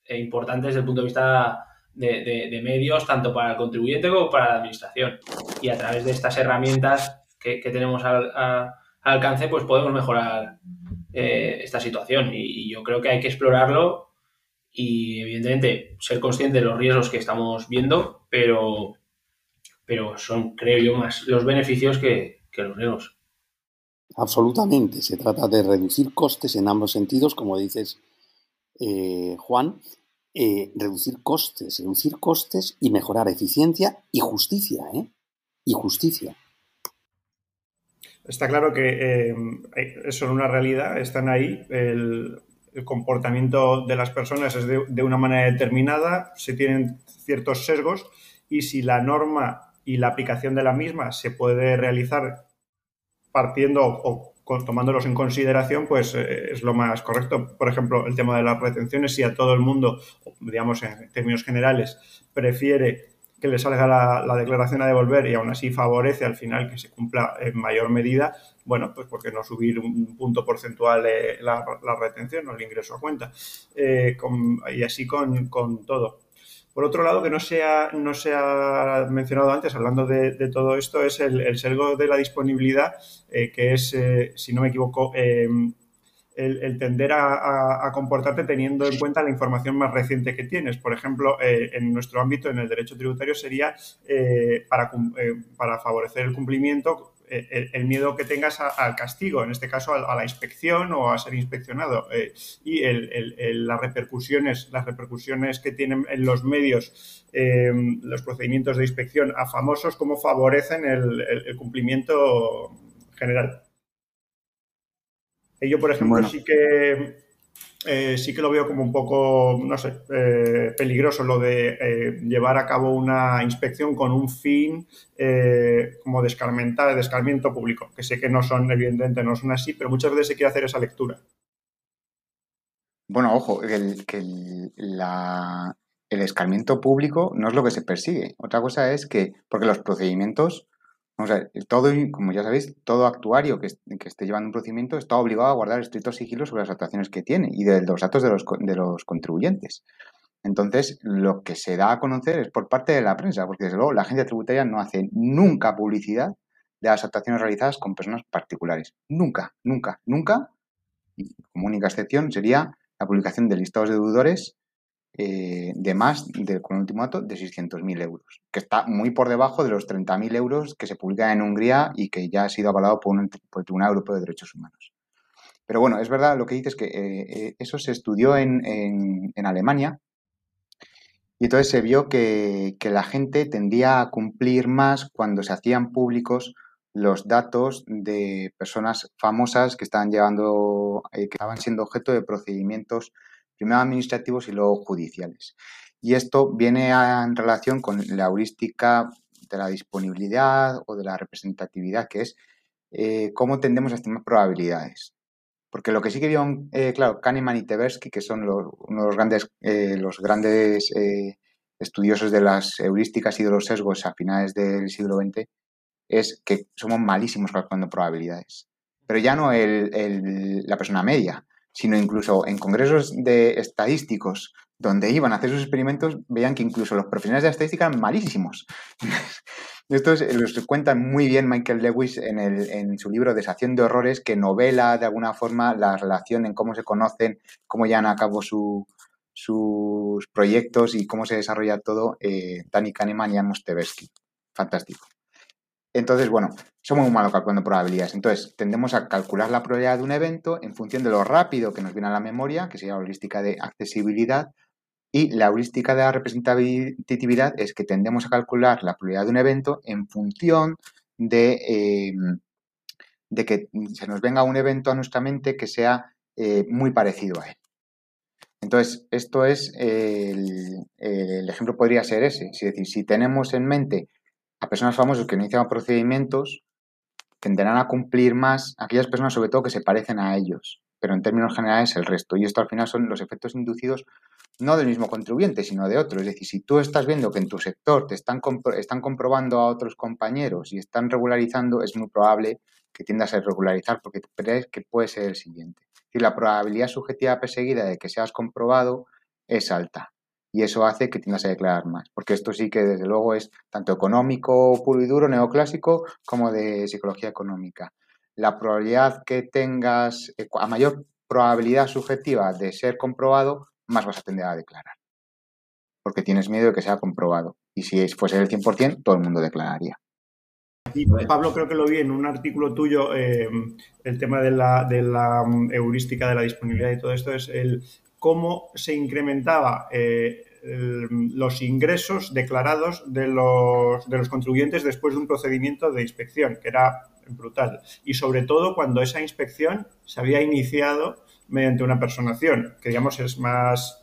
importante desde el punto de vista de, medios, tanto para el contribuyente como para la administración. Y a través de estas herramientas que, tenemos al, alcance, pues podemos mejorar eh, esta situación. Y, yo creo que hay que explorarlo y, evidentemente, ser consciente de los riesgos que estamos viendo, pero, pero son, creo yo, más los beneficios que, los riesgos. Absolutamente. Se trata de reducir costes en ambos sentidos, como dices, eh, Juan, eh, reducir costes, reducir costes y mejorar eficiencia y justicia, ¿eh? Y justicia. Está claro que eh, son una realidad, están ahí. El, comportamiento de las personas es de, una manera determinada, se tienen ciertos sesgos y si la norma y la aplicación de la misma se puede realizar partiendo o tomándolos en consideración, pues eh, es lo más correcto. Por ejemplo, el tema de las retenciones, si a todo el mundo, digamos en términos generales, prefiere que le salga la, declaración a devolver y aún así favorece al final que se cumpla en mayor medida, bueno, pues porque no subir un punto porcentual la, retención o el ingreso a cuenta. Eh, y así con, con todo. Por otro lado, que no se ha, no se ha mencionado antes, hablando de, todo esto, es el, el, selgo de la disponibilidad, eh, que es, eh, si no me equivoco, em, el, tender a, comportarte teniendo en cuenta la información más reciente que tienes. Por ejemplo, eh, en nuestro ámbito, en el derecho tributario, sería para, para, favorecer el cumplimiento el, miedo que tengas al castigo, en este caso a, la inspección o a ser inspeccionado. Eh, y las repercusiones, las repercusiones que tienen en los medios eh, los procedimientos de inspección a famosos, cómo favorecen el, cumplimiento general. yo, por ejemplo, sí que eh, sí que lo veo como un poco, no sé, eh, peligroso lo de eh, llevar a cabo una inspección con un fin como de escarmentar, de escarmiento público, que sé que no son, evidentemente, no son así, pero muchas veces se quiere hacer esa lectura. Bueno, ojo, que el, el escarmiento público no es lo que se persigue. Otra cosa es que, porque los procedimientos Vamos a todo, como ya sabéis, todo actuario que, esté llevando un procedimiento está obligado a guardar estrictos sigilos sobre las actuaciones que tiene y de los datos de los, de los contribuyentes. Entonces, lo que se da a conocer es por parte de la prensa, porque desde luego la agencia tributaria no hace nunca publicidad de las actuaciones realizadas con personas particulares. Nunca, nunca, nunca. Y como única excepción sería la publicación de listados de deudores eh, de más, de, con el último dato, de 600.000 euros, que está muy por debajo de los 30.000 euros que se publican en Hungría y que ya ha sido avalado por, un, por el Tribunal Europeo de Derechos Humanos. Pero bueno, es verdad lo que dices que eh, eh, eso se estudió en, en, Alemania y entonces se vio que, que, la gente tendía a cumplir más cuando se hacían públicos los datos de personas famosas que estaban llevando, que estaban siendo objeto de procedimientos primero administrativos y luego judiciales. Y esto viene en relación con la heurística de la disponibilidad o de la representatividad, que es eh, cómo tendemos a estimar probabilidades. Porque lo que sí que vieron, eh, claro, Kahneman y Tversky, que son los, uno de los grandes, eh, los grandes estudiosos de las heurísticas y de los sesgos a finales del siglo XX, es que somos malísimos calculando probabilidades. Pero ya no la persona media, sino incluso en congresos de estadísticos donde iban a hacer sus experimentos, veían que incluso los profesionales de estadística eran malísimos. Esto los cuenta muy bien Michael Lewis en, el, en su libro Deshaciendo Errores, que novela de alguna forma la relación en cómo se conocen, cómo llevan a cabo sus proyectos y cómo se desarrolla todo eh, Danny Kahneman y Amos Tversky. Fantástico. Entonces, bueno, somos muy malos calculando probabilidades. Entonces, tendemos a calcular la probabilidad de un evento en función de lo rápido que nos viene a la memoria, que sería la heurística de accesibilidad, y la heurística de la representatividad es que tendemos a calcular la probabilidad de un evento en función de, eh, que se nos venga un evento a nuestra mente que sea eh, muy parecido a él. Entonces, esto es, el, el ejemplo podría ser ese. Es decir, si tenemos en mente a personas famosas que inician procedimientos tenderán a cumplir más aquellas personas sobre todo que se parecen a ellos, pero en términos generales el resto. Y esto al final son los efectos inducidos no del mismo contribuyente, sino de otro. Es decir, si tú estás viendo que en tu sector te están, están comprobando a otros compañeros y están regularizando, es muy probable que tiendas a regularizar porque crees que puede ser el siguiente. Y la probabilidad subjetiva perseguida de que seas comprobado es alta y eso hace que tiendas a declarar más, porque esto sí que desde luego es tanto económico puro y duro, neoclásico, como de psicología económica. La probabilidad que tengas, eh, a mayor probabilidad subjetiva de ser comprobado, más vas a tender a declarar, porque tienes miedo de que sea comprobado. Y si fuese el 100%, todo el mundo declararía. Y Pablo, creo que lo vi en un artículo tuyo, eh, el tema de la, de la mm, heurística de la disponibilidad y todo esto es el, cómo se incrementaba eh, los ingresos declarados de los, de los contribuyentes después de un procedimiento de inspección, que era brutal. Y sobre todo cuando esa inspección se había iniciado mediante una personación, que digamos es más,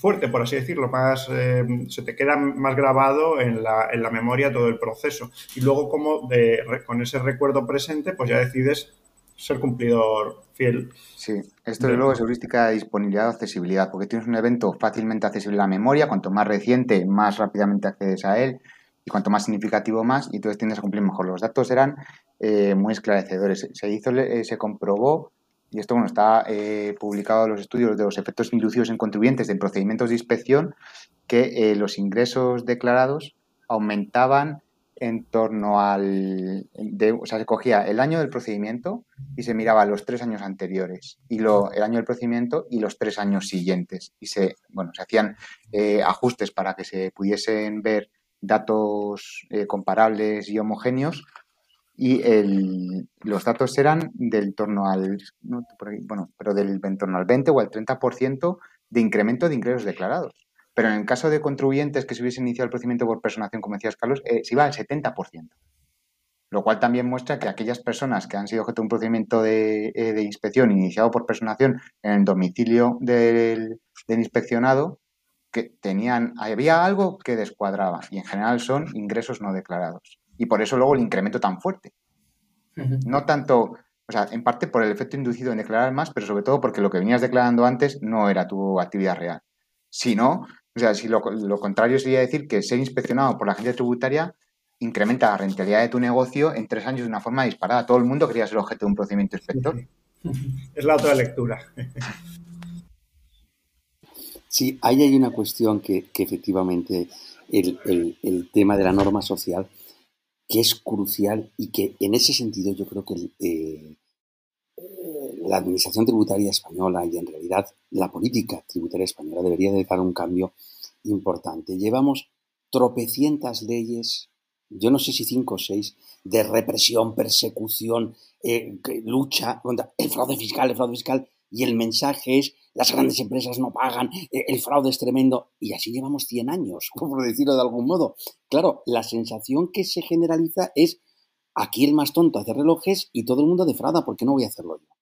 fuerte, por así decirlo, más eh, se te queda más grabado en la, en la, memoria todo el proceso. Y luego como con ese recuerdo presente, pues ya decides ser cumplidor fiel. Sí, esto de luego es heurística de disponibilidad o accesibilidad, porque tienes un evento fácilmente accesible a la memoria, cuanto más reciente, más rápidamente accedes a él, y cuanto más significativo más, y entonces tiendes a cumplir mejor. Los datos eran eh, muy esclarecedores. Se hizo, eh, se comprobó, y esto bueno, está eh, publicado en los estudios de los efectos inducidos en contribuyentes de procedimientos de inspección, que los ingresos declarados aumentaban en torno al... o sea, se cogía el año del procedimiento y se miraba los tres años anteriores y lo, el año del procedimiento y los tres años siguientes. Y se, bueno, se hacían eh, ajustes para que se pudiesen ver datos eh, comparables y homogéneos y los datos eran del torno al, bueno, pero del en torno al 20 o al 30% de incremento de ingresos declarados. Pero en el caso de contribuyentes que se hubiese iniciado el procedimiento por personación, como decías Carlos, eh, se iba al 70%. Lo cual también muestra que aquellas personas que han sido objeto de un procedimiento de, eh, inspección iniciado por personación en el domicilio del, del inspeccionado, que tenían, había algo que descuadraba y en general son ingresos no declarados. Y por eso luego el incremento tan fuerte. No tanto, o sea, en parte por el efecto inducido en declarar más, pero sobre todo porque lo que venías declarando antes no era tu actividad real. Si no, o sea, si lo, contrario sería decir que ser inspeccionado por la agencia tributaria incrementa la rentabilidad de tu negocio en tres años de una forma disparada. Todo el mundo quería ser objeto de un procedimiento inspector. Es la otra lectura. Sí, ahí hay una cuestión que, efectivamente el, tema de la norma social, que es crucial y que en ese sentido yo creo que eh, la administración tributaria española y en realidad la política tributaria española debería de dar un cambio importante. Llevamos tropecientas leyes, yo no sé si cinco o seis, de represión, persecución, eh, lucha contra el fraude fiscal, el fraude fiscal, y el mensaje es las grandes empresas no pagan, eh, el fraude es tremendo, y así llevamos 100 años, por decirlo de algún modo. Claro, la sensación que se generaliza es aquí el más tonto hace relojes y todo el mundo defrauda, ¿por qué no voy a hacerlo yo?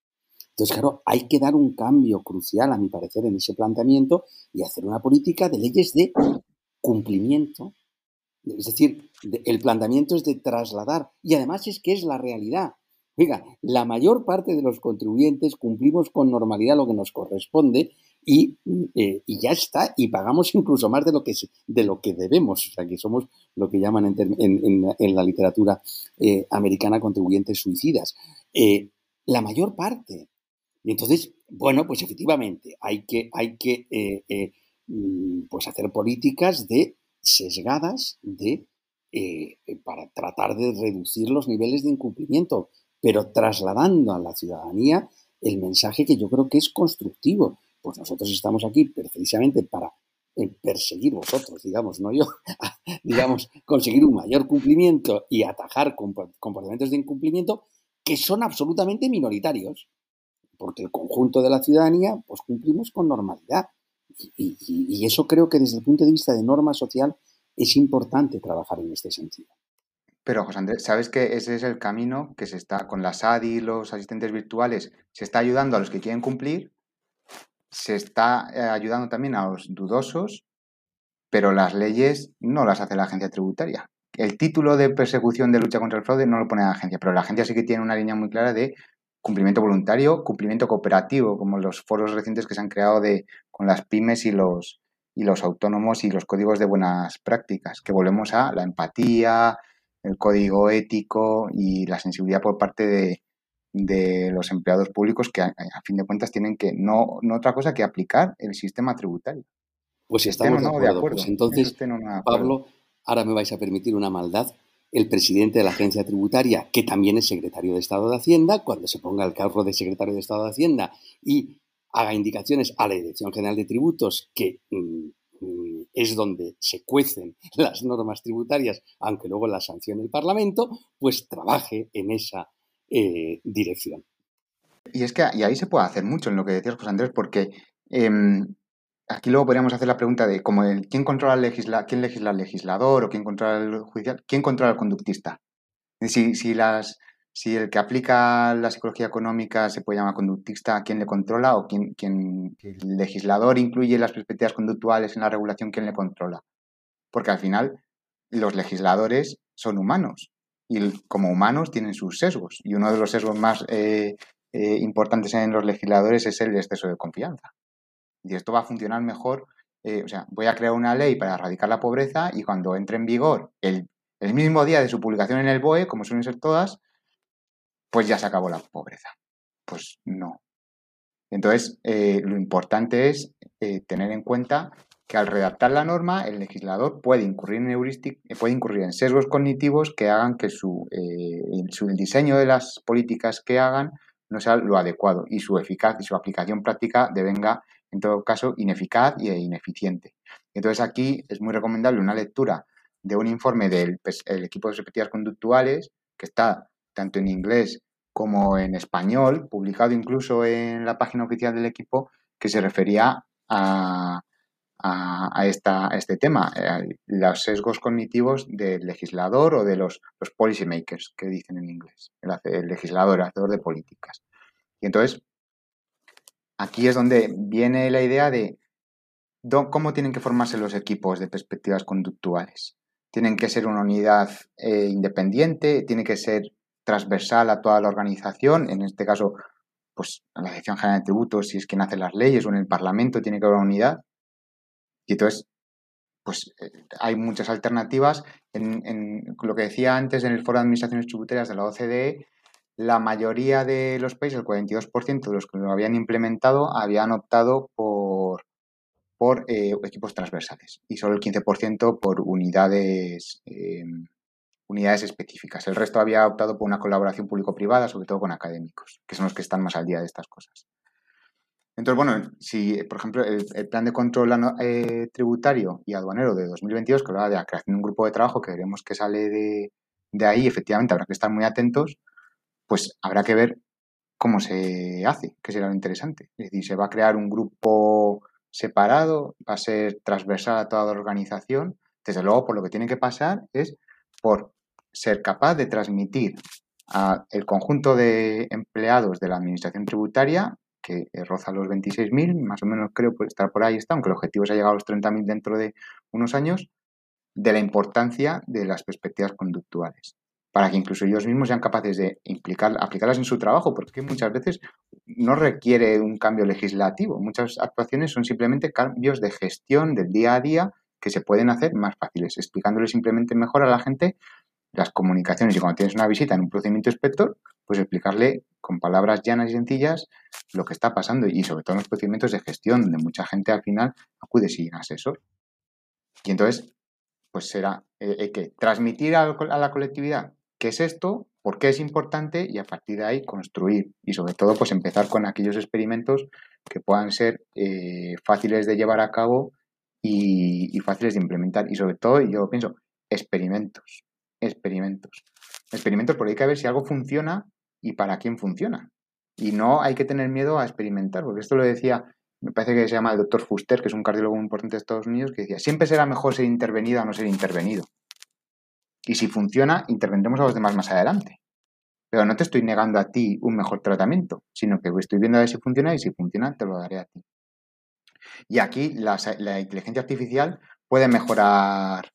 Entonces, claro, hay que dar un cambio crucial, a mi parecer, en ese planteamiento y hacer una política de leyes de cumplimiento. Es decir, el planteamiento es de trasladar, y además es que es la realidad. Oiga, la mayor parte de los contribuyentes cumplimos con normalidad lo que nos corresponde y, eh, ya está, y pagamos incluso más de lo que, de lo que debemos, o sea que somos lo que llaman en, la literatura eh, americana contribuyentes suicidas. Eh, la mayor parte. Y entonces, bueno, pues efectivamente hay que, hay que mm, pues hacer políticas de sesgadas de para tratar de reducir los niveles de incumplimiento pero trasladando a la ciudadanía el mensaje que yo creo que es constructivo. Pues nosotros estamos aquí precisamente para eh, perseguir vosotros, digamos, no yo, digamos, conseguir un mayor cumplimiento y atajar comportamientos de incumplimiento que son absolutamente minoritarios, porque el conjunto de la ciudadanía, pues cumplimos con normalidad. Y, eso creo que desde el punto de vista de norma social es importante trabajar en este sentido. Pero, José Andrés, ¿sabes que ese es el camino que se está, con las ADI los asistentes virtuales, se está ayudando a los que quieren cumplir, se está eh, ayudando también a los dudosos, pero las leyes no las hace la agencia tributaria. El título de persecución de lucha contra el fraude no lo pone la agencia, pero la agencia sí que tiene una línea muy clara de cumplimiento voluntario, cumplimiento cooperativo, como los foros recientes que se han creado de, con las pymes y los, y los autónomos y los códigos de buenas prácticas, que volvemos a la empatía, el código ético y la sensibilidad por parte de, los empleados públicos que a, fin de cuentas tienen que no, no otra cosa que aplicar el sistema tributario. Pues estamos de, acuerdo. Pues entonces, Pablo, ahora me vais a permitir una maldad. El presidente de la agencia tributaria, que también es secretario de Estado de Hacienda, cuando se ponga el carro de secretario de Estado de Hacienda y haga indicaciones a la Dirección General de Tributos que mm, Mm, es donde se cuecen las normas tributarias, aunque luego las sancione el Parlamento, pues trabaje en esa eh, dirección. Y es que y ahí se puede hacer mucho en lo que decías, José Andrés, porque em, aquí luego podríamos hacer la pregunta de como el, quién controla legisla, quién legisla el legislador o quién controla el judicial, quién controla el conductista. Si, si las si el que aplica la psicología económica se puede llamar conductista, ¿quién le controla? ¿O quién, quién, el legislador incluye las perspectivas conductuales en la regulación, quién le controla? Porque al final los legisladores son humanos y como humanos tienen sus sesgos. Y uno de los sesgos más eh, eh, importantes en los legisladores es el exceso de confianza. Y esto va a funcionar mejor. Eh, o sea, voy a crear una ley para erradicar la pobreza y cuando entre en vigor el, el mismo día de su publicación en el BOE, como suelen ser todas, pues ya se acabó la pobreza. Pues no. Entonces, eh, lo importante es eh, tener en cuenta que al redactar la norma, el legislador puede incurrir en, puede incurrir en sesgos cognitivos que hagan que su, el diseño de las políticas que hagan no sea lo adecuado y su eficaz y su aplicación práctica devenga, en todo caso, ineficaz e ineficiente. Entonces, aquí es muy recomendable una lectura de un informe del equipo de perspectivas conductuales que está tanto en inglés como en español, publicado incluso en la página oficial del equipo, que se refería a, a, esta, este tema, eh, los sesgos cognitivos del legislador o de los, los policy makers, que dicen en inglés, el, legislador, el hacedor de políticas. Y entonces, aquí es donde viene la idea de cómo tienen que formarse los equipos de perspectivas conductuales. Tienen que ser una unidad eh, independiente, tiene que ser transversal a toda la organización, en este caso, pues a la Dirección General de Tributos, si es quien hace las leyes, o en el Parlamento tiene que haber una unidad. Y entonces, pues eh, hay muchas alternativas. Lo que decía antes, en el Foro de Administraciones Tributarias de la OCDE, la mayoría de los países, el 42% de los que lo habían implementado, habían optado por, por eh, equipos transversales y solo el 15% por unidades, em, unidades específicas. El resto había optado por una colaboración público-privada, sobre todo con académicos, que son los que están más al día de estas cosas. Entonces, bueno, si, por ejemplo, el, plan de control eh, tributario y aduanero de 2022, que hablaba de la creación de un grupo de trabajo que veremos que sale de, de ahí, efectivamente, habrá que estar muy atentos, pues habrá que ver cómo se hace, que será lo interesante. Es decir, se va a crear un grupo separado, va a ser transversal a toda la organización. Desde luego, por lo que tiene que pasar es por ser capaz de transmitir al conjunto de empleados de la Administración Tributaria que roza los 26.000, más o menos creo estar por ahí está, aunque el objetivo se ha llegado a los 30.000 dentro de unos años, de la importancia de las perspectivas conductuales, para que incluso ellos mismos sean capaces de implicar, aplicarlas en su trabajo, porque muchas veces no requiere un cambio legislativo, muchas actuaciones son simplemente cambios de gestión del día a día que se pueden hacer más fáciles, explicándole simplemente mejor a la gente las comunicaciones y cuando tienes una visita en un procedimiento inspector, pues explicarle con palabras llanas y sencillas lo que está pasando y sobre todo en los procedimientos de gestión, donde mucha gente al final acude sin asesor. Y entonces, pues será eh, que transmitir a, la colectividad qué es esto, por qué es importante y a partir de ahí construir y sobre todo pues empezar con aquellos experimentos que puedan ser eh, fáciles de llevar a cabo y, y, fáciles de implementar y sobre todo, yo pienso, experimentos, experimentos. Experimentos porque hay que ver si algo funciona y para quién funciona. Y no hay que tener miedo a experimentar, porque esto lo decía, me parece que se llama el doctor Fuster, que es un cardiólogo muy importante de Estados Unidos, que decía, siempre será mejor ser intervenido a no ser intervenido. Y si funciona, intervendremos a los demás más adelante. Pero no te estoy negando a ti un mejor tratamiento, sino que estoy viendo a ver si funciona y si funciona, te lo daré a ti. Y aquí la, inteligencia artificial puede mejorar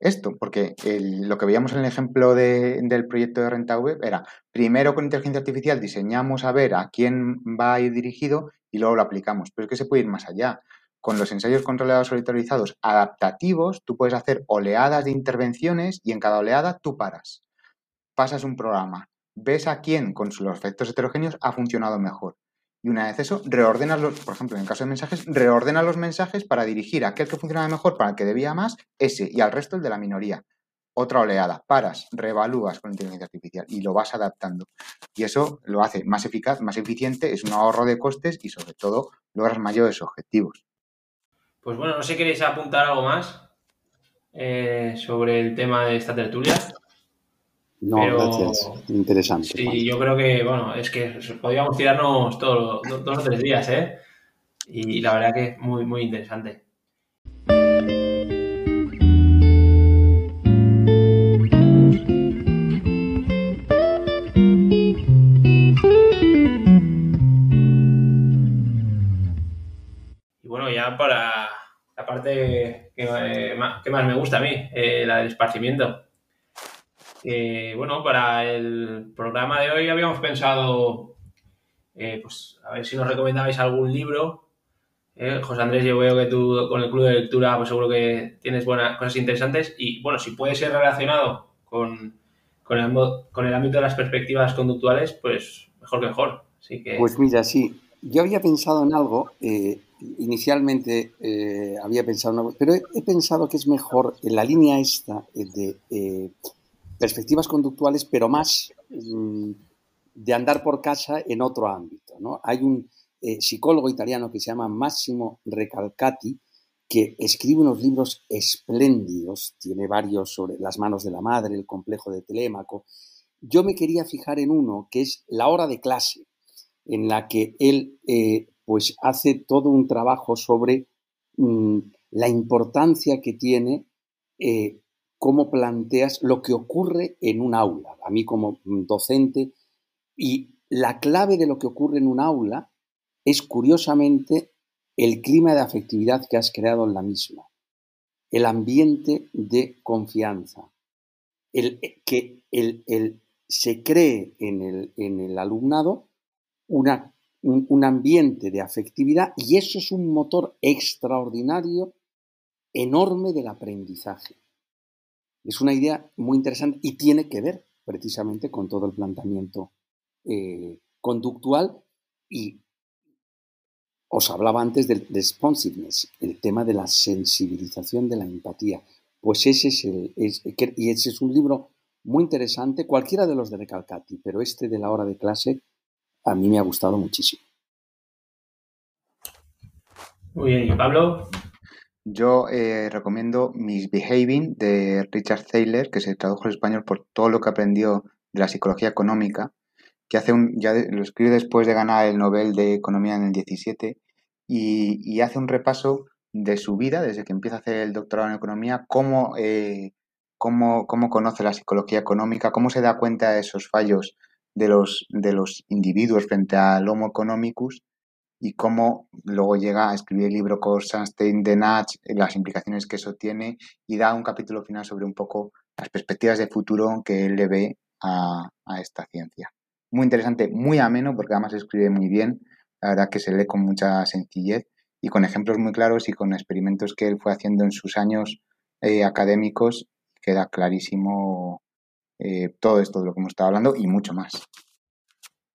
esto, porque lo que veíamos en el ejemplo del proyecto de renta web era, primero con inteligencia artificial diseñamos a ver a quién va a ir dirigido y luego lo aplicamos, pero es que se puede ir más allá. Con los ensayos controlados solitarizados adaptativos, tú puedes hacer oleadas de intervenciones y en cada oleada tú paras. Pasas un programa, ves a quién con los efectos heterogéneos ha funcionado mejor. Y una vez eso, reordenas los, por ejemplo, en el caso de mensajes, reordena los mensajes para dirigir a aquel que funcionaba mejor, para el que debía más, ese, y al resto el de la minoría. Otra oleada, paras, reevalúas con inteligencia artificial y lo vas adaptando. Y eso lo hace más eficaz, más eficiente, es un ahorro de costes y sobre todo logras mayores objetivos. Pues bueno, no sé si queréis apuntar algo más eh, sobre el tema de esta tertulia. No, gracias. Interesante. Sí, yo creo que, bueno, es que podríamos tirarnos todos dos o tres días, ¿eh? Y la verdad que es muy, muy interesante. Que, más, me gusta a mí, eh, la del esparcimiento bueno, para el programa de hoy habíamos pensado, eh, pues, a ver si nos recomendabais algún libro. Eh, José Andrés, yo veo que tú con el club de lectura, pues seguro que tienes buenas cosas interesantes. Y bueno, si puede ser relacionado con, con, el, con el ámbito de las perspectivas conductuales, pues mejor que mejor. Así que... Pues mira, sí. Yo había pensado en algo, eh, inicialmente había pensado pero he, pensado que es mejor en la línea esta de perspectivas conductuales, pero más mm, de andar por casa en otro ámbito. ¿no? Hay un eh, psicólogo italiano que se llama Massimo Recalcati, que escribe unos libros espléndidos, tiene varios sobre las manos de la madre, el complejo de Telémaco, yo me quería fijar en uno que es la hora de clase, en la que él eh, pues hace todo un trabajo sobre mm, la importancia que tiene eh, cómo planteas lo que ocurre en un aula. A mí como docente, y la clave de lo que ocurre en un aula es curiosamente el clima de afectividad que has creado en la misma, el ambiente de confianza, el, que el, se cree en el, en el alumnado una, un, ambiente de afectividad y eso es un motor extraordinario, enorme del aprendizaje. Es una idea muy interesante y tiene que ver precisamente con todo el planteamiento eh, conductual y os hablaba antes del responsiveness, el tema de la sensibilización de la empatía. Pues ese es el, y ese es un libro muy interesante, cualquiera de los de Recalcati, pero este de la hora de clase a mí me ha gustado muchísimo. Muy bien, ¿y Pablo? Yo eh, recomiendo Misbehaving de Richard Thaler, que se tradujo al español por todo lo que aprendió de la psicología económica que hace un, ya lo escribe después de ganar el Nobel de Economía en el 17 y, hace un repaso de su vida desde que empieza a hacer el doctorado en Economía, cómo, eh, cómo, cómo, conoce la psicología económica, cómo se da cuenta de esos fallos de los, de los individuos frente al Homo economicus y cómo luego llega a escribir el libro Stein de Natch, las implicaciones que eso tiene y da un capítulo final sobre un poco las perspectivas de futuro que él le ve a esta ciencia. Muy interesante, muy ameno, porque además escribe muy bien, la verdad que se lee con mucha sencillez y con ejemplos muy claros y con experimentos que él fue haciendo en sus años eh, académicos, queda clarísimo eh, todo esto de lo que hemos estado hablando y mucho más.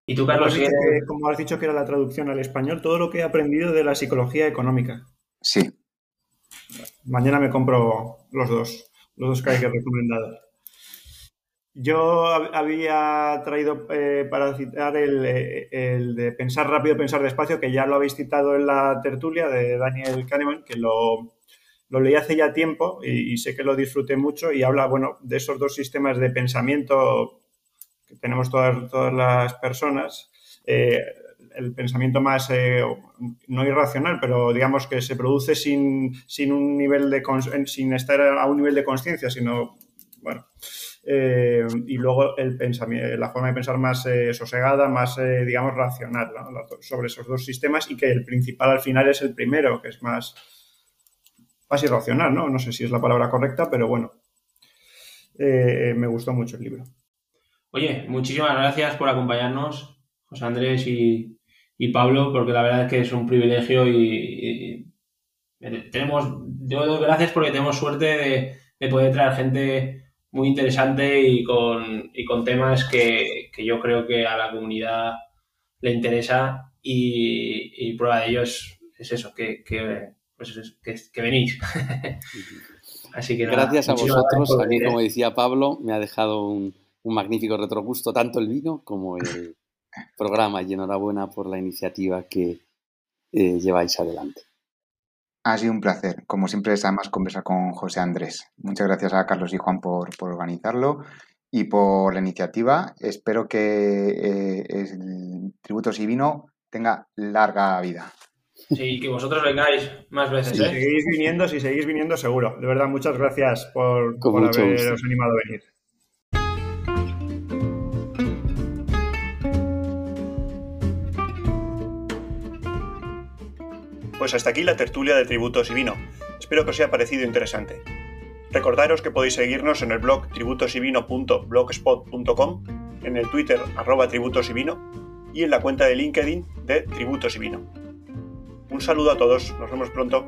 Y tú, Carlos, como has dicho que era la traducción al español, todo lo que he aprendido de la psicología económica. Sí. Mañana me compro los dos, los dos que hay que recomendar. Yo había traído eh, para citar eh, el, de Pensar rápido, pensar despacio, que ya lo habéis citado en la tertulia de Daniel Kahneman, que lo, leí hace ya tiempo y, sé que lo disfruté mucho y habla, bueno, de esos dos sistemas de pensamiento que tenemos todas, todas las personas. Eh, el pensamiento más, no irracional, pero digamos que se produce sin, sin un nivel de, sin estar a un nivel de conciencia, sino, bueno, eh, y luego el pensamiento, la forma de pensar más eh, sosegada, más, eh, digamos, racional sobre esos dos sistemas y que el principal al final es el primero, que es más, más irracional, ¿no? No sé si es la palabra correcta, pero bueno, me gustó mucho el libro. Oye, muchísimas gracias por acompañarnos, José Andrés y, Pablo, porque la verdad es que es un privilegio y, tenemos, yo doy gracias porque tenemos suerte de, de poder traer gente muy interesante y con, y con temas que, yo creo que a la comunidad le interesa y, prueba de ello es, eso, que, que, pues que, venís. Así que Gracias a vosotros. A mí, como decía Pablo, me ha dejado un, un magnífico retrogusto tanto el vino como el programa y enhorabuena por la iniciativa que eh, lleváis adelante. Ha sido un placer. Como siempre es además conversar con José Andrés. Muchas gracias a Carlos y Juan por, organizarlo y por la iniciativa. Espero que eh, el Tributos y Vino tenga larga vida. Sí, que vosotros vengáis más veces. Si ¿eh? seguís viniendo, si seguís viniendo, seguro. De verdad, muchas gracias por, por haberos animado a venir. Pues hasta aquí la tertulia de tributos y vino. Espero que os haya parecido interesante. Recordaros que podéis seguirnos en el blog tributosyvino.blogspot.com, en el Twitter arroba tributos y vino y en la cuenta de LinkedIn de Tributos y Vino. Un saludo a todos, nos vemos pronto.